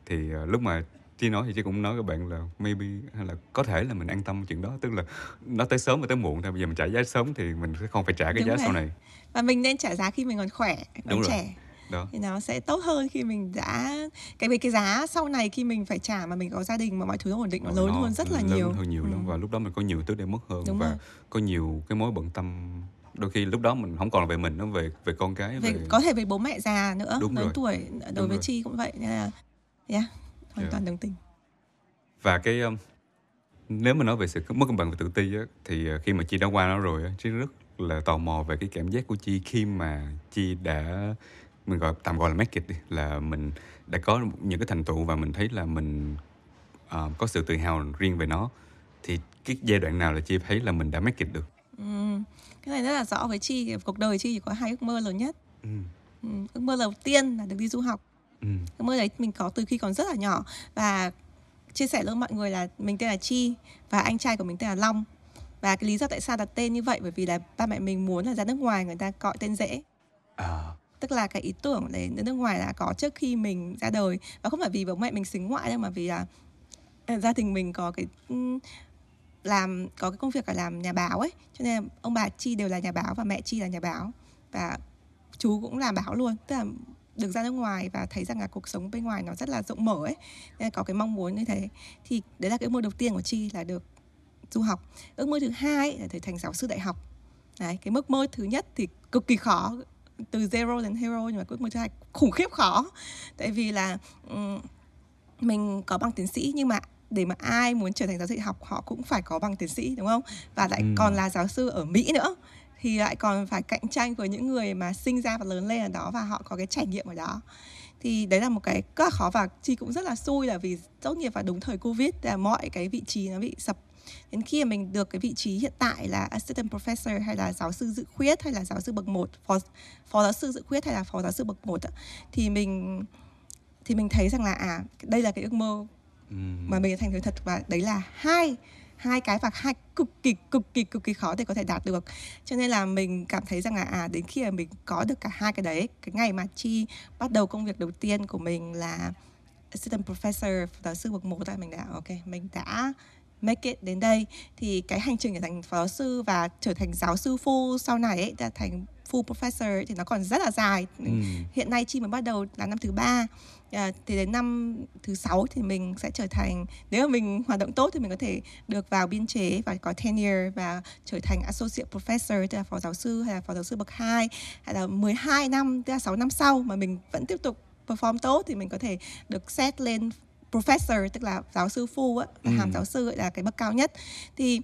thì uh, lúc mà chị nói thì chị cũng nói các bạn là maybe hay là có thể là mình an tâm chuyện đó tức là nó tới sớm và tới muộn thôi bây giờ mình trả giá sớm thì mình sẽ không phải trả cái Đúng giá rồi. sau này và mình nên trả giá khi mình còn khỏe còn Đúng trẻ rồi. Đó. thì nó sẽ tốt hơn khi mình đã cái về cái giá sau này khi mình phải trả mà mình có gia đình mà mọi thứ nó ổn định nó lớn nó, hơn rất là lớn nhiều hơn nhiều ừ. lắm và lúc đó mình có nhiều thứ để mất hơn Đúng và rồi. có nhiều cái mối bận tâm đôi khi lúc đó mình không còn là về mình nó về về con cái về, về... có thể về bố mẹ già nữa Đúng lớn rồi. tuổi đối Đúng với rồi. chi cũng vậy nên là yeah hoàn yeah. toàn đồng tình và cái um, nếu mà nói về sự mất cân bằng và tự ti á, thì uh, khi mà chi đã qua nó rồi á, chi rất là tò mò về cái cảm giác của chi khi mà chi đã mình gọi tạm gọi là make it đi là mình đã có những cái thành tựu và mình thấy là mình uh, có sự tự hào riêng về nó thì cái giai đoạn nào là chi thấy là mình đã make it được ừ. cái này rất là rõ với chi cuộc đời chi chỉ có hai ước mơ lớn nhất ừ. Ừ. ước mơ đầu tiên là được đi du học ừ. ước mơ đấy mình có từ khi còn rất là nhỏ. Và chia sẻ với mọi người là mình tên là chi và anh trai của mình tên là long. Và cái lý do tại sao đặt tên như vậy bởi vì là ba mẹ mình muốn là ra nước ngoài người ta gọi tên dễ. À. tức là cái ý tưởng đến nước ngoài là có trước khi mình ra đời. Và không phải vì bố mẹ mình xính ngoại đâu mà vì là à, gia đình mình có cái làm có cái công việc là làm nhà báo ấy. Cho nên ông bà chi đều là nhà báo và mẹ chi là nhà báo. Và chú cũng làm báo luôn. Tức là được ra nước ngoài và thấy rằng là cuộc sống bên ngoài nó rất là rộng mở ấy nên có cái mong muốn như thế. Thì đấy là cái ước mơ đầu tiên của chi là được du học. Ước mơ thứ hai là trở thành giáo sư đại học. Đấy cái ước mơ thứ nhất thì cực kỳ khó từ zero đến hero nhưng mà ước mơ thứ hai khủng khiếp khó. Tại vì là um, mình có bằng tiến sĩ nhưng mà để mà ai muốn trở thành giáo sư học họ cũng phải có bằng tiến sĩ đúng không? Và lại ừ. còn là giáo sư ở Mỹ nữa thì lại còn phải cạnh tranh với những người mà sinh ra và lớn lên ở đó và họ có cái trải nghiệm ở đó. Thì đấy là một cái rất là khó và chi cũng rất là xui là vì tốt nghiệp vào đúng thời covid là mọi cái vị trí nó bị sập. Đến khi mà mình được cái vị trí hiện tại là assistant professor hay là giáo sư dự khuyết hay là giáo sư bậc một phó phó giáo sư dự khuyết hay là phó giáo sư bậc một thì mình thì mình thấy rằng là à đây là cái ước mơ mà mình thành thực thật và đấy là hai hai cái và hai cực kỳ cực kỳ cực kỳ khó để có thể đạt được. Cho nên là mình cảm thấy rằng là à đến khi mà mình có được cả hai cái đấy, cái ngày mà chi bắt đầu công việc đầu tiên của mình là assistant professor, giáo sư bậc một là mình đã, ok, mình đã make it đến đây. Thì cái hành trình trở thành phó sư và trở thành giáo sư full sau này ấy, đã thành full professor thì nó còn rất là dài. Ừ. hiện nay chi mới bắt đầu là năm thứ ba. À, thì đến năm thứ sáu thì mình sẽ trở thành nếu mà mình hoạt động tốt thì mình có thể được vào biên chế và có tenure và trở thành associate professor tức là phó giáo sư hay là phó giáo sư bậc 2 hay là 12 năm tức là 6 năm sau mà mình vẫn tiếp tục perform tốt thì mình có thể được set lên professor tức là giáo sư full á, ừ. hàm giáo sư là cái bậc cao nhất. Thì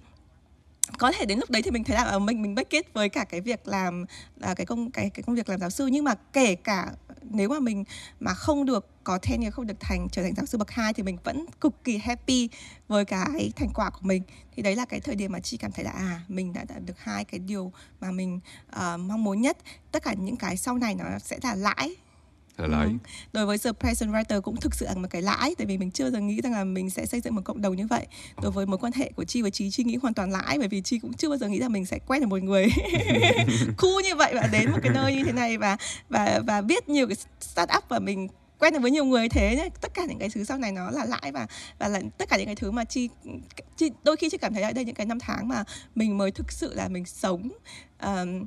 có thể đến lúc đấy thì mình thấy là ở mình mình bắt kết với cả cái việc làm là cái công cái cái công việc làm giáo sư. Nhưng mà kể cả nếu mà mình mà không được có tenure không được thành trở thành giáo sư bậc 2 thì mình vẫn cực kỳ happy với cái thành quả của mình. Thì đấy là cái thời điểm mà chị cảm thấy là à mình đã đạt được hai cái điều mà mình uh, mong muốn nhất. Tất cả những cái sau này nó sẽ là lãi là lãi ừ. đối với The Present Writer cũng thực sự là một cái lãi tại vì mình chưa từng nghĩ rằng là mình sẽ xây dựng một cộng đồng như vậy. Đối với mối quan hệ của chi và trí chi nghĩ hoàn toàn lãi bởi vì chi cũng chưa bao giờ nghĩ là mình sẽ quen được một người khu như vậy và đến một cái nơi như thế này và và và biết nhiều cái startup và mình quen được với nhiều người thế nhé tất cả những cái thứ sau này nó là lãi và và là tất cả những cái thứ mà chi, chi đôi khi chị cảm thấy ở đây những cái năm tháng mà mình mới thực sự là mình sống um,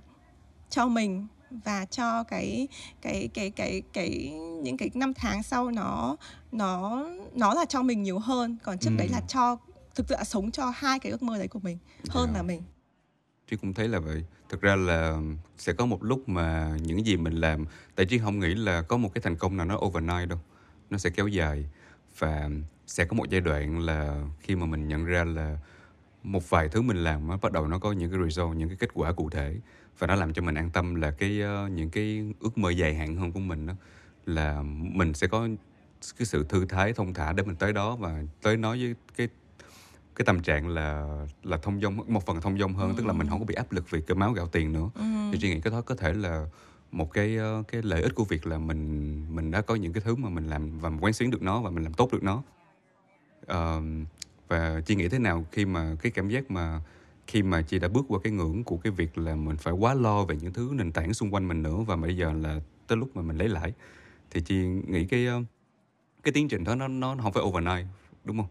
cho mình và cho cái cái cái cái cái những cái năm tháng sau nó nó nó là cho mình nhiều hơn còn trước ừ. đấy là cho thực sự là sống cho hai cái ước mơ đấy của mình hơn yeah. Dạ. là mình Trí cũng thấy là vậy thực ra là sẽ có một lúc mà những gì mình làm tại Trí không nghĩ là có một cái thành công nào nó overnight đâu nó sẽ kéo dài và sẽ có một giai đoạn là khi mà mình nhận ra là một vài thứ mình làm nó bắt đầu nó có những cái result những cái kết quả cụ thể và nó làm cho mình an tâm là cái uh, những cái ước mơ dài hạn hơn của mình đó là mình sẽ có cái sự thư thái thông thả để mình tới đó và tới nói với cái cái tâm trạng là là thông dong một phần thông dong hơn ừ. tức là mình không có bị áp lực vì cơm máu gạo tiền nữa ừ. thì chị nghĩ cái đó có thể là một cái ờ, cái lợi ích của việc là mình mình đã có những cái thứ mà mình làm và mình quán xuyến được nó và mình làm tốt được nó uh, và chị nghĩ thế nào khi mà cái cảm giác mà khi mà chị đã bước qua cái ngưỡng của cái việc là mình phải quá lo về những thứ nền tảng xung quanh mình nữa và bây giờ là tới lúc mà mình lấy lại thì chị nghĩ cái ờ, cái tiến trình đó nó nó không phải overnight đúng không?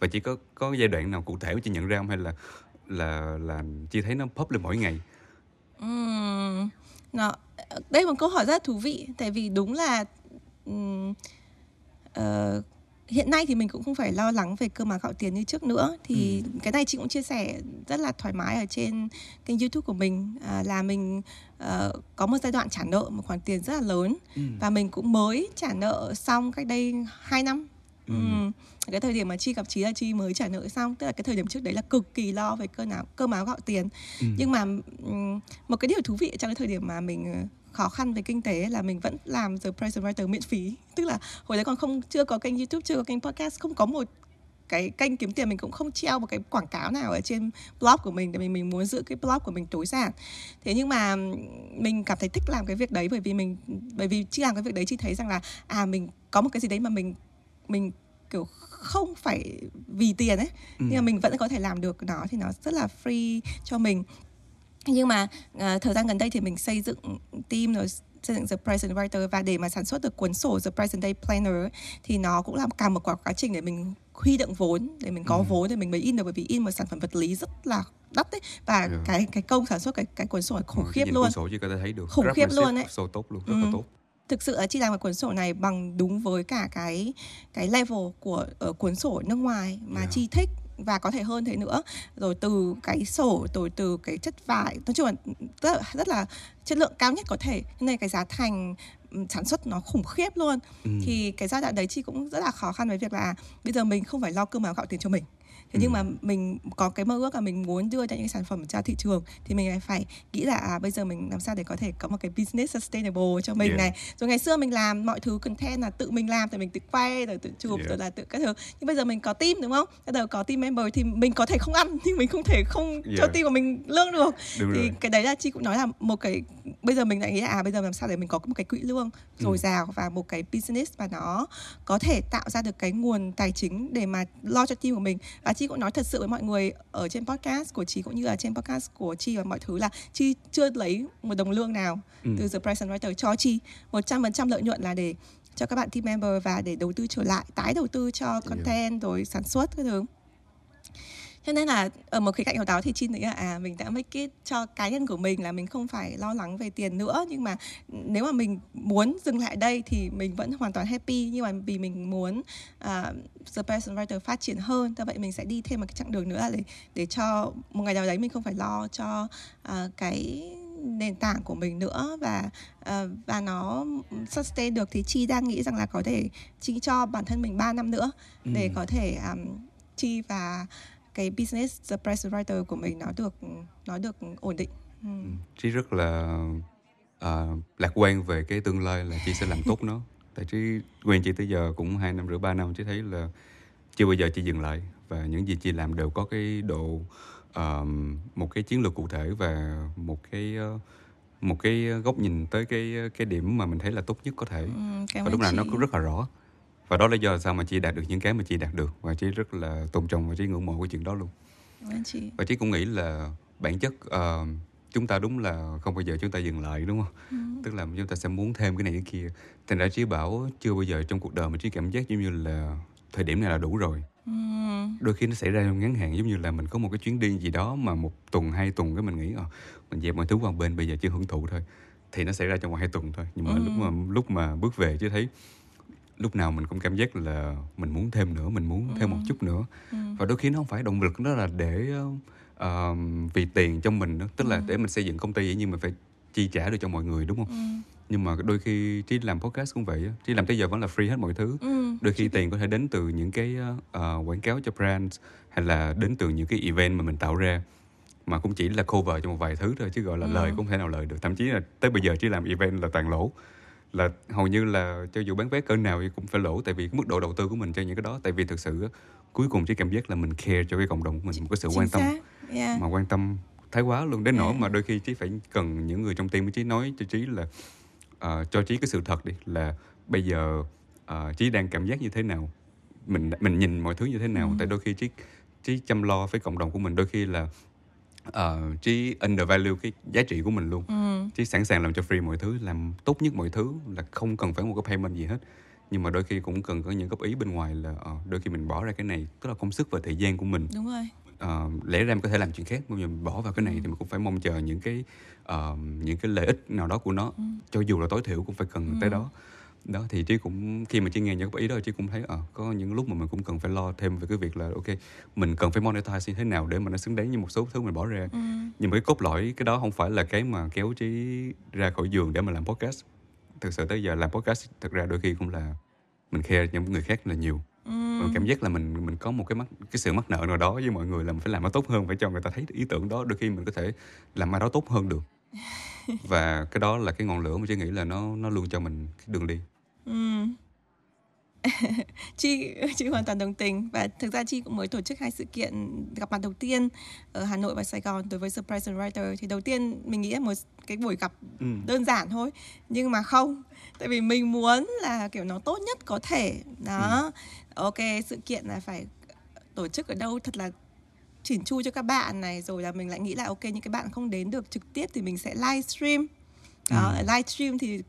Và chị có có giai đoạn nào cụ thể mà chị nhận ra không? Hay là là là chị thấy nó pop lên mỗi ngày? Uhm, nó, đây là một câu hỏi rất thú vị. Tại vì đúng là um, uh, hiện nay thì mình cũng không phải lo lắng về cơ mà gạo tiền như trước nữa thì ừ. cái này chị cũng chia sẻ rất là thoải mái ở trên kênh youtube của mình à, là mình uh, có một giai đoạn trả nợ một khoản tiền rất là lớn ừ. và mình cũng mới trả nợ xong cách đây 2 năm Ừ. Ừ. cái thời điểm mà chi gặp trí là chi mới trả nợ xong tức là cái thời điểm trước đấy là cực kỳ lo về cơ nào cơ máu gạo tiền ừ. nhưng mà một cái điều thú vị trong cái thời điểm mà mình khó khăn về kinh tế là mình vẫn làm The Present Writer miễn phí. Tức là hồi đấy còn không chưa có kênh YouTube chưa có kênh podcast không có một cái kênh kiếm tiền mình cũng không treo một cái quảng cáo nào ở trên blog của mình để mình mình muốn giữ cái blog của mình tối giản. Thế nhưng mà mình cảm thấy thích làm cái việc đấy bởi vì mình bởi vì chỉ làm cái việc đấy chỉ thấy rằng là à mình có một cái gì đấy mà mình mình kiểu không phải vì tiền ấy ừ. nhưng mà mình vẫn có thể làm được nó thì nó rất là free cho mình nhưng mà uh, thời gian gần đây thì mình xây dựng team rồi xây dựng The Present Writer và để mà sản xuất được cuốn sổ The Present Day Planner thì nó cũng là cả một quá trình để mình huy động vốn để mình có ừ. vốn để mình mới in được bởi vì in một sản phẩm vật lý rất là đắt đấy và yeah. cái cái công sản xuất cái cái cuốn sổ khủng ừ, khiếp luôn. Cuốn sổ chỉ có thể thấy được. Khủng khiếp luôn đấy. Sổ tốt luôn, rất ừ. là tốt thực sự là chi làm cái cuốn sổ này bằng đúng với cả cái cái level của ở cuốn sổ nước ngoài mà yeah. chi thích và có thể hơn thế nữa. Rồi từ cái sổ rồi từ cái chất vải nói chung là rất là, rất là chất lượng cao nhất có thể. Nên cái giá thành sản xuất nó khủng khiếp luôn. Ừ. thì cái giai đoạn đấy chị cũng rất là khó khăn với việc là bây giờ mình không phải lo cơm áo gạo tiền cho mình thế ừ. nhưng mà mình có cái mơ ước là mình muốn đưa ra những sản phẩm ra thị trường thì mình phải nghĩ là à, bây giờ mình làm sao để có thể có một cái business sustainable cho mình yeah. này rồi ngày xưa mình làm mọi thứ content là tự mình làm thì mình tự quay rồi tự chụp yeah. rồi là tự các thứ nhưng bây giờ mình có team đúng không bây giờ có team member thì mình có thể không ăn nhưng mình không thể không yeah. cho team của mình lương được đúng thì rồi. cái đấy là chị cũng nói là một cái bây giờ mình lại nghĩ là à bây giờ làm sao để mình có một cái quỹ lương dồi ừ. dào và một cái business mà nó có thể tạo ra được cái nguồn tài chính để mà lo cho team của mình và chị cũng nói thật sự với mọi người ở trên podcast của chị cũng như là trên podcast của chi và mọi thứ là chi chưa lấy một đồng lương nào ừ. từ The Present Writer cho chi. Một trăm phần trăm lợi nhuận là để cho các bạn team member và để đầu tư trở lại tái đầu tư cho content rồi sản xuất cái thứ cho nên là ở một khía cạnh nào đó thì chi nghĩ là à mình đã make it cho cá nhân của mình là mình không phải lo lắng về tiền nữa. Nhưng mà nếu mà mình muốn dừng lại đây thì mình vẫn hoàn toàn happy. Nhưng mà vì mình muốn uh, the person writer phát triển hơn do vậy mình sẽ đi thêm một cái chặng đường nữa là để để cho một ngày nào đấy mình không phải lo cho uh, cái nền tảng của mình nữa. Và uh, và nó sustain được thì chi đang nghĩ rằng là có thể chi cho bản thân mình 3 năm nữa để ừ. có thể um, chi và cái business the press writer của mình nó được nó được ổn định. Ừ. ừ. Chị rất là uh, lạc quan về cái tương lai là chị sẽ làm tốt nó. Tại chị quen chị tới giờ cũng hai năm rưỡi ba năm chị thấy là chưa bao giờ chị dừng lại. Và những gì chị làm đều có cái độ uh, một cái chiến lược cụ thể và một cái uh, một cái góc nhìn tới cái cái điểm mà mình thấy là tốt nhất có thể. Ừ, và lúc nào nó cũng rất là rõ và đó là do sao mà chị đạt được những cái mà chị đạt được và chị rất là tôn trọng và chị ngưỡng mộ cái chuyện đó luôn chị. và chị cũng nghĩ là bản chất uh, chúng ta đúng là không bao giờ chúng ta dừng lại đúng không ừ. tức là chúng ta sẽ muốn thêm cái này cái kia thành ra chị bảo chưa bao giờ trong cuộc đời mà chị cảm giác giống như là thời điểm này là đủ rồi ừ. đôi khi nó xảy ra trong ngắn hạn giống như là mình có một cái chuyến đi gì đó mà một tuần hai tuần cái mình nghĩ ờ mình dẹp mọi thứ qua bên bây giờ chưa hưởng thụ thôi thì nó xảy ra trong vòng hai tuần thôi nhưng mà ừ. lúc mà lúc mà bước về chứ thấy lúc nào mình cũng cảm giác là mình muốn thêm nữa mình muốn ừ. thêm một chút nữa ừ. và đôi khi nó không phải động lực đó là để uh, vì tiền trong mình đó tức là ừ. để mình xây dựng công ty vậy nhưng mà phải chi trả được cho mọi người đúng không ừ. nhưng mà đôi khi trí làm podcast cũng vậy trí làm tới giờ vẫn là free hết mọi thứ ừ. đôi khi tiền có thể đến từ những cái uh, quảng cáo cho brand hay là đến từ những cái event mà mình tạo ra mà cũng chỉ là cover cho một vài thứ thôi chứ gọi là ừ. lời cũng không thể nào lời được thậm chí là tới bây giờ chỉ làm event là toàn lỗ là hầu như là cho dù bán vé cỡ nào thì cũng phải lỗ tại vì cái mức độ đầu tư của mình cho những cái đó tại vì thực sự cuối cùng chỉ cảm giác là mình care cho cái cộng đồng của mình một cái sự Chính quan tâm yeah. mà quan tâm thái quá luôn đến nỗi yeah. mà đôi khi chí phải cần những người trong team chí nói cho chí là uh, cho chí cái sự thật đi là bây giờ uh, chí đang cảm giác như thế nào mình mình nhìn mọi thứ như thế nào ừ. tại đôi khi chí chí chăm lo với cộng đồng của mình đôi khi là uh, trí undervalue cái giá trị của mình luôn ừ. trí sẵn sàng làm cho free mọi thứ làm tốt nhất mọi thứ là không cần phải một cái payment gì hết nhưng mà đôi khi cũng cần có những góp ý bên ngoài là uh, đôi khi mình bỏ ra cái này tức là công sức và thời gian của mình đúng rồi uh, lẽ ra mình có thể làm chuyện khác nhưng mà mình bỏ vào cái này ừ. thì mình cũng phải mong chờ những cái uh, những cái lợi ích nào đó của nó ừ. cho dù là tối thiểu cũng phải cần ừ. tới đó đó thì trí cũng khi mà trí nghe những ý đó trí cũng thấy ờ à, có những lúc mà mình cũng cần phải lo thêm về cái việc là ok mình cần phải monetize như thế nào để mà nó xứng đáng như một số thứ mình bỏ ra. Ừ. nhưng mà cái cốt lõi cái đó không phải là cái mà kéo trí ra khỏi giường để mà làm podcast. Thực sự tới giờ làm podcast thực ra đôi khi cũng là mình care những người khác là nhiều. Ừ. mình cảm giác là mình mình có một cái mắt cái sự mắc nợ nào đó với mọi người là mình phải làm nó tốt hơn phải cho người ta thấy ý tưởng đó. Đôi khi mình có thể làm ai đó tốt hơn được. Và cái đó là cái ngọn lửa mà chị nghĩ là nó nó luôn cho mình cái đường đi Ừ. chị chị hoàn toàn đồng tình và thực ra chị cũng mới tổ chức hai sự kiện gặp mặt đầu tiên ở Hà Nội và Sài Gòn đối với Surprise and Writer thì đầu tiên mình nghĩ là một cái buổi gặp ừ. đơn giản thôi nhưng mà không tại vì mình muốn là kiểu nó tốt nhất có thể đó ừ. ok sự kiện là phải tổ chức ở đâu thật là chỉn chu cho các bạn này rồi là mình lại nghĩ là ok những cái bạn không đến được trực tiếp thì mình sẽ livestream đó ừ. livestream thì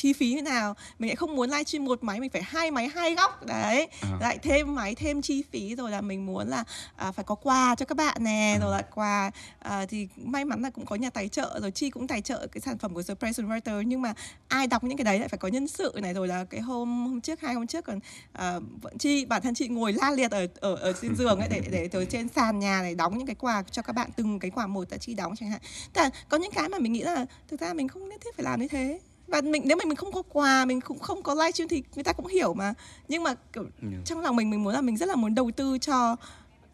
chi phí như nào. Mình lại không muốn livestream một máy mình phải hai máy hai góc. Đấy à. lại thêm máy thêm chi phí rồi là mình muốn là à, phải có quà cho các bạn nè à. rồi là quà à, thì may mắn là cũng có nhà tài trợ rồi chi cũng tài trợ cái sản phẩm của surprise writer. Nhưng mà ai đọc những cái đấy lại phải có nhân sự này rồi là cái hôm hôm trước hai hôm trước còn à, vẫn chi bản thân chị ngồi la liệt ở ở ở trên giường ấy để để từ trên sàn nhà để đóng những cái quà cho các bạn từng cái quà một đã chi đóng chẳng hạn. Tức là có những cái mà mình nghĩ là thực ra mình không nhất thiết phải làm như thế và mình nếu mà mình không có quà mình cũng không có livestream thì người ta cũng hiểu mà nhưng mà kiểu, yeah. trong lòng mình mình muốn là mình rất là muốn đầu tư cho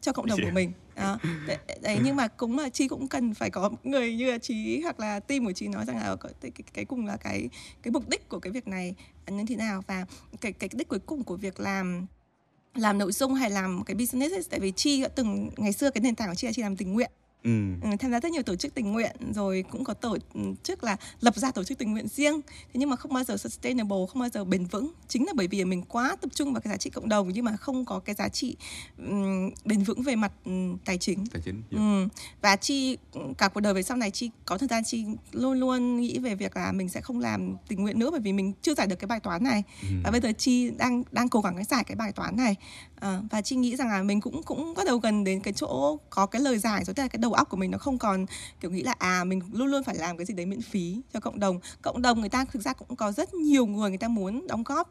cho cộng đồng yeah. của mình đó. Đấy, đấy nhưng mà cũng là chi cũng cần phải có người như là trí hoặc là team của chị nói rằng là cái, cái, cái cùng là cái cái mục đích của cái việc này như thế nào và cái cái đích cuối cùng của việc làm làm nội dung hay làm cái business ấy, tại vì chi đã từng ngày xưa cái nền tảng của chi là chi làm tình nguyện Ừ. ừ. tham gia rất nhiều tổ chức tình nguyện rồi cũng có tổ chức là lập ra tổ chức tình nguyện riêng thế nhưng mà không bao giờ sustainable không bao giờ bền vững chính là bởi vì mình quá tập trung vào cái giá trị cộng đồng nhưng mà không có cái giá trị um, bền vững về mặt um, tài chính tài chính yeah. ừ. và chi cả cuộc đời về sau này chi có thời gian chi luôn luôn nghĩ về việc là mình sẽ không làm tình nguyện nữa bởi vì mình chưa giải được cái bài toán này ừ. và bây giờ chi đang đang cố gắng giải cái bài toán này à, và chị nghĩ rằng là mình cũng cũng bắt đầu gần đến cái chỗ có cái lời giải rồi tức là cái đầu óc của mình nó không còn kiểu nghĩ là à mình luôn luôn phải làm cái gì đấy miễn phí cho cộng đồng. Cộng đồng người ta thực ra cũng có rất nhiều người người ta muốn đóng góp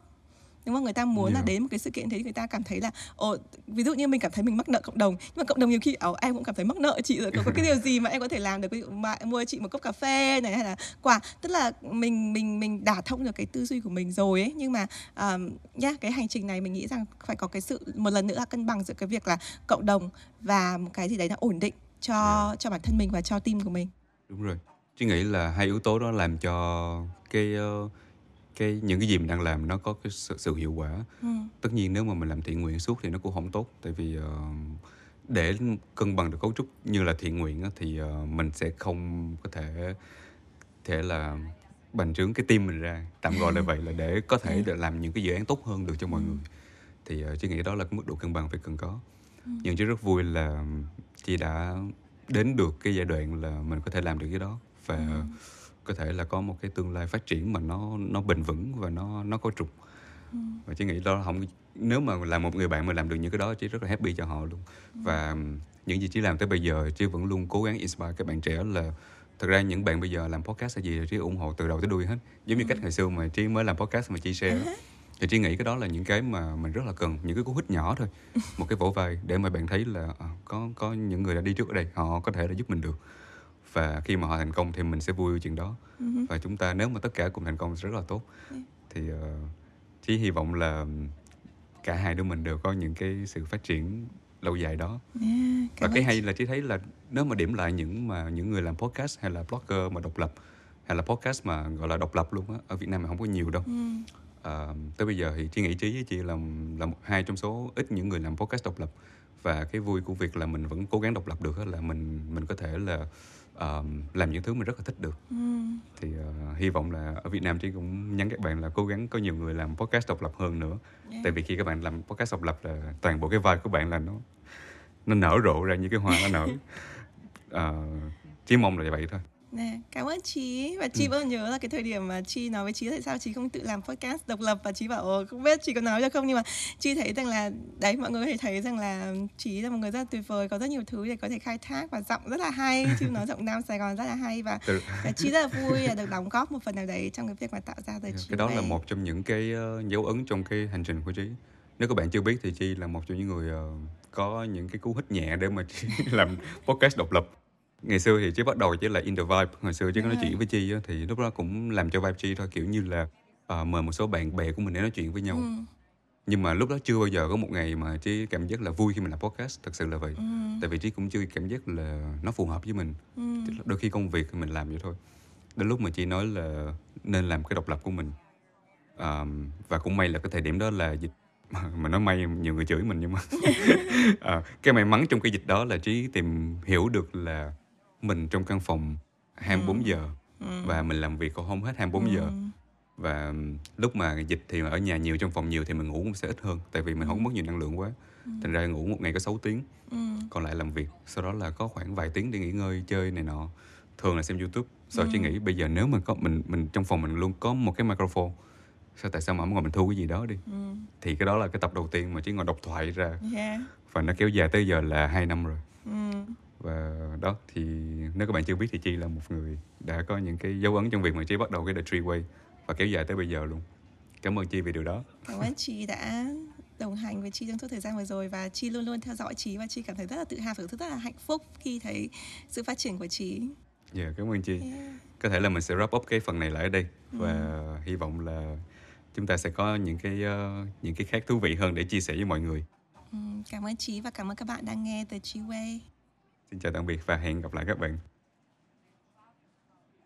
đúng không? Người ta muốn yeah. là đến một cái sự kiện thế thì người ta cảm thấy là ồ ví dụ như mình cảm thấy mình mắc nợ cộng đồng nhưng mà cộng đồng nhiều khi ồ em cũng cảm thấy mắc nợ chị rồi có, cái điều gì mà em có thể làm được? Ví dụ mà mua chị một cốc cà phê này hay là quà. Tức là mình mình mình đả thông được cái tư duy của mình rồi ấy. Nhưng mà um, nhá cái hành trình này mình nghĩ rằng phải có cái sự một lần nữa là cân bằng giữa cái việc là cộng đồng và một cái gì đấy là ổn định cho yeah. cho bản thân mình và cho team của mình. Đúng rồi. Chị nghĩ là hai yếu tố đó làm cho cái uh, cái những cái gì mình đang làm nó có cái sự, sự hiệu quả. Ừ. tất nhiên nếu mà mình làm thiện nguyện suốt thì nó cũng không tốt tại vì uh, để cân bằng được cấu trúc như là thiện nguyện á, thì uh, mình sẽ không có thể thể là bành trướng cái team mình ra. Tạm gọi là vậy là để có thể để làm những cái dự án tốt hơn được cho mọi ừ. người. Thì uh, chị nghĩ đó là cái mức độ cân bằng phải cần có. Ừ. nhưng chị rất vui là chị đã đến được cái giai đoạn là mình có thể làm được cái đó. Và ừ có thể là có một cái tương lai phát triển mà nó nó bền vững và nó nó có trục. Ừ. và chỉ nghĩ đó không nếu mà là một người bạn mà làm được những cái đó chị rất là happy cho họ luôn. Ừ. và những gì chị làm tới bây giờ chị vẫn luôn cố gắng inspire các bạn trẻ là thật ra những bạn bây giờ làm podcast hay gì thì chị ủng hộ từ đầu tới đuôi hết. Giống như ừ. cách hồi xưa mà chị mới làm podcast mà chị share thì chị nghĩ cái đó là những cái mà mình rất là cần những cái cú hích nhỏ thôi. Một cái vỗ vai để mà bạn thấy là à, có có những người đã đi trước ở đây họ có thể là giúp mình được và khi mà họ thành công thì mình sẽ vui chuyện đó uh-huh. và chúng ta nếu mà tất cả cùng thành công thì rất là tốt yeah. thì uh, chỉ hy vọng là cả hai đứa mình đều có những cái sự phát triển lâu dài đó yeah, và cái hay là chỉ thấy là nếu mà điểm lại những mà những người làm podcast hay là blogger mà độc lập hay là podcast mà gọi là độc lập luôn á ở Việt Nam mà không có nhiều đâu ừ. à, tới bây giờ thì chị nghĩ trí với chị là là một hai trong số ít những người làm podcast độc lập và cái vui của việc là mình vẫn cố gắng độc lập được là mình mình có thể là uh, làm những thứ mình rất là thích được ừ. thì uh, hy vọng là ở Việt Nam chị cũng nhắn các bạn là cố gắng có nhiều người làm podcast độc lập hơn nữa yeah. tại vì khi các bạn làm podcast độc lập là toàn bộ cái vai của bạn là nó nó nở rộ ra như cái hoa nó nở uh, chỉ mong là vậy thôi Nè, cảm ơn chị và chị ừ. vẫn nhớ là cái thời điểm mà chị nói với chị tại sao chị không tự làm podcast độc lập và chị bảo Ồ, không biết chị có nói được không? Nhưng mà chị thấy rằng là đấy mọi người có thể thấy rằng là chị là một người rất là tuyệt vời có rất nhiều thứ để có thể khai thác và giọng rất là hay chứ nói giọng nam Sài Gòn rất là hay. Và, và chị rất là vui là được đóng góp một phần nào đấy trong cái việc mà tạo ra đời cái đó này. là một trong những cái uh, dấu ấn trong cái hành trình của chị nếu các bạn chưa biết thì chi là một trong những người uh, có những cái cú hích nhẹ để mà làm podcast độc lập ngày xưa thì chỉ bắt đầu chỉ là in the vibe hồi xưa chứ có nói chuyện với chi á, thì lúc đó cũng làm cho vibe chi thôi kiểu như là uh, mời một số bạn bè của mình để nói chuyện với nhau ừ. nhưng mà lúc đó chưa bao giờ có một ngày mà chi cảm giác là vui khi mình làm podcast thật sự là vậy ừ. tại vì chi cũng chưa cảm giác là nó phù hợp với mình ừ. đôi khi công việc thì mình làm vậy thôi đến lúc mà chị nói là nên làm cái độc lập của mình um, và cũng may là cái thời điểm đó là dịch mà nói may nhiều người chửi mình nhưng mà à, cái may mắn trong cái dịch đó là trí tìm hiểu được là mình trong căn phòng 24 ừ. giờ ừ. và mình làm việc còn không hết 24 ừ. giờ và lúc mà dịch thì ở nhà nhiều trong phòng nhiều thì mình ngủ cũng sẽ ít hơn tại vì mình không mất nhiều năng lượng quá ừ. thành ra ngủ một ngày có 6 tiếng ừ. còn lại làm việc sau đó là có khoảng vài tiếng để nghỉ ngơi chơi này nọ thường là xem YouTube sau Ừ. Chi nghĩ bây giờ nếu mà có mình mình trong phòng mình luôn có một cái microphone sao tại sao mà không ngồi mình thu cái gì đó đi Ừ. thì cái đó là cái tập đầu tiên mà Chí ngồi độc thoại ra Yeah. và nó kéo dài tới giờ là hai năm rồi Ừ. và đó thì nếu các bạn chưa biết thì Chi là một người đã có những cái dấu ấn trong việc mà Chi bắt đầu cái The Tree Way và kéo dài tới bây giờ luôn cảm ơn Chi vì điều đó Cảm ơn chị đã đồng hành với chị trong suốt thời gian vừa rồi và chị luôn luôn theo dõi chị và chị cảm thấy rất là tự hào và rất là hạnh phúc khi thấy sự phát triển của chị. dạ cảm ơn Chi Yeah. có thể là mình sẽ wrap up cái phần này lại ở đây và hy vọng là chúng ta sẽ có những cái ờ, những cái khác thú vị hơn để chia sẻ với mọi người Ừ, cảm ơn chị và cảm ơn các bạn đang nghe The G Way xin chào tạm biệt và hẹn gặp lại các bạn.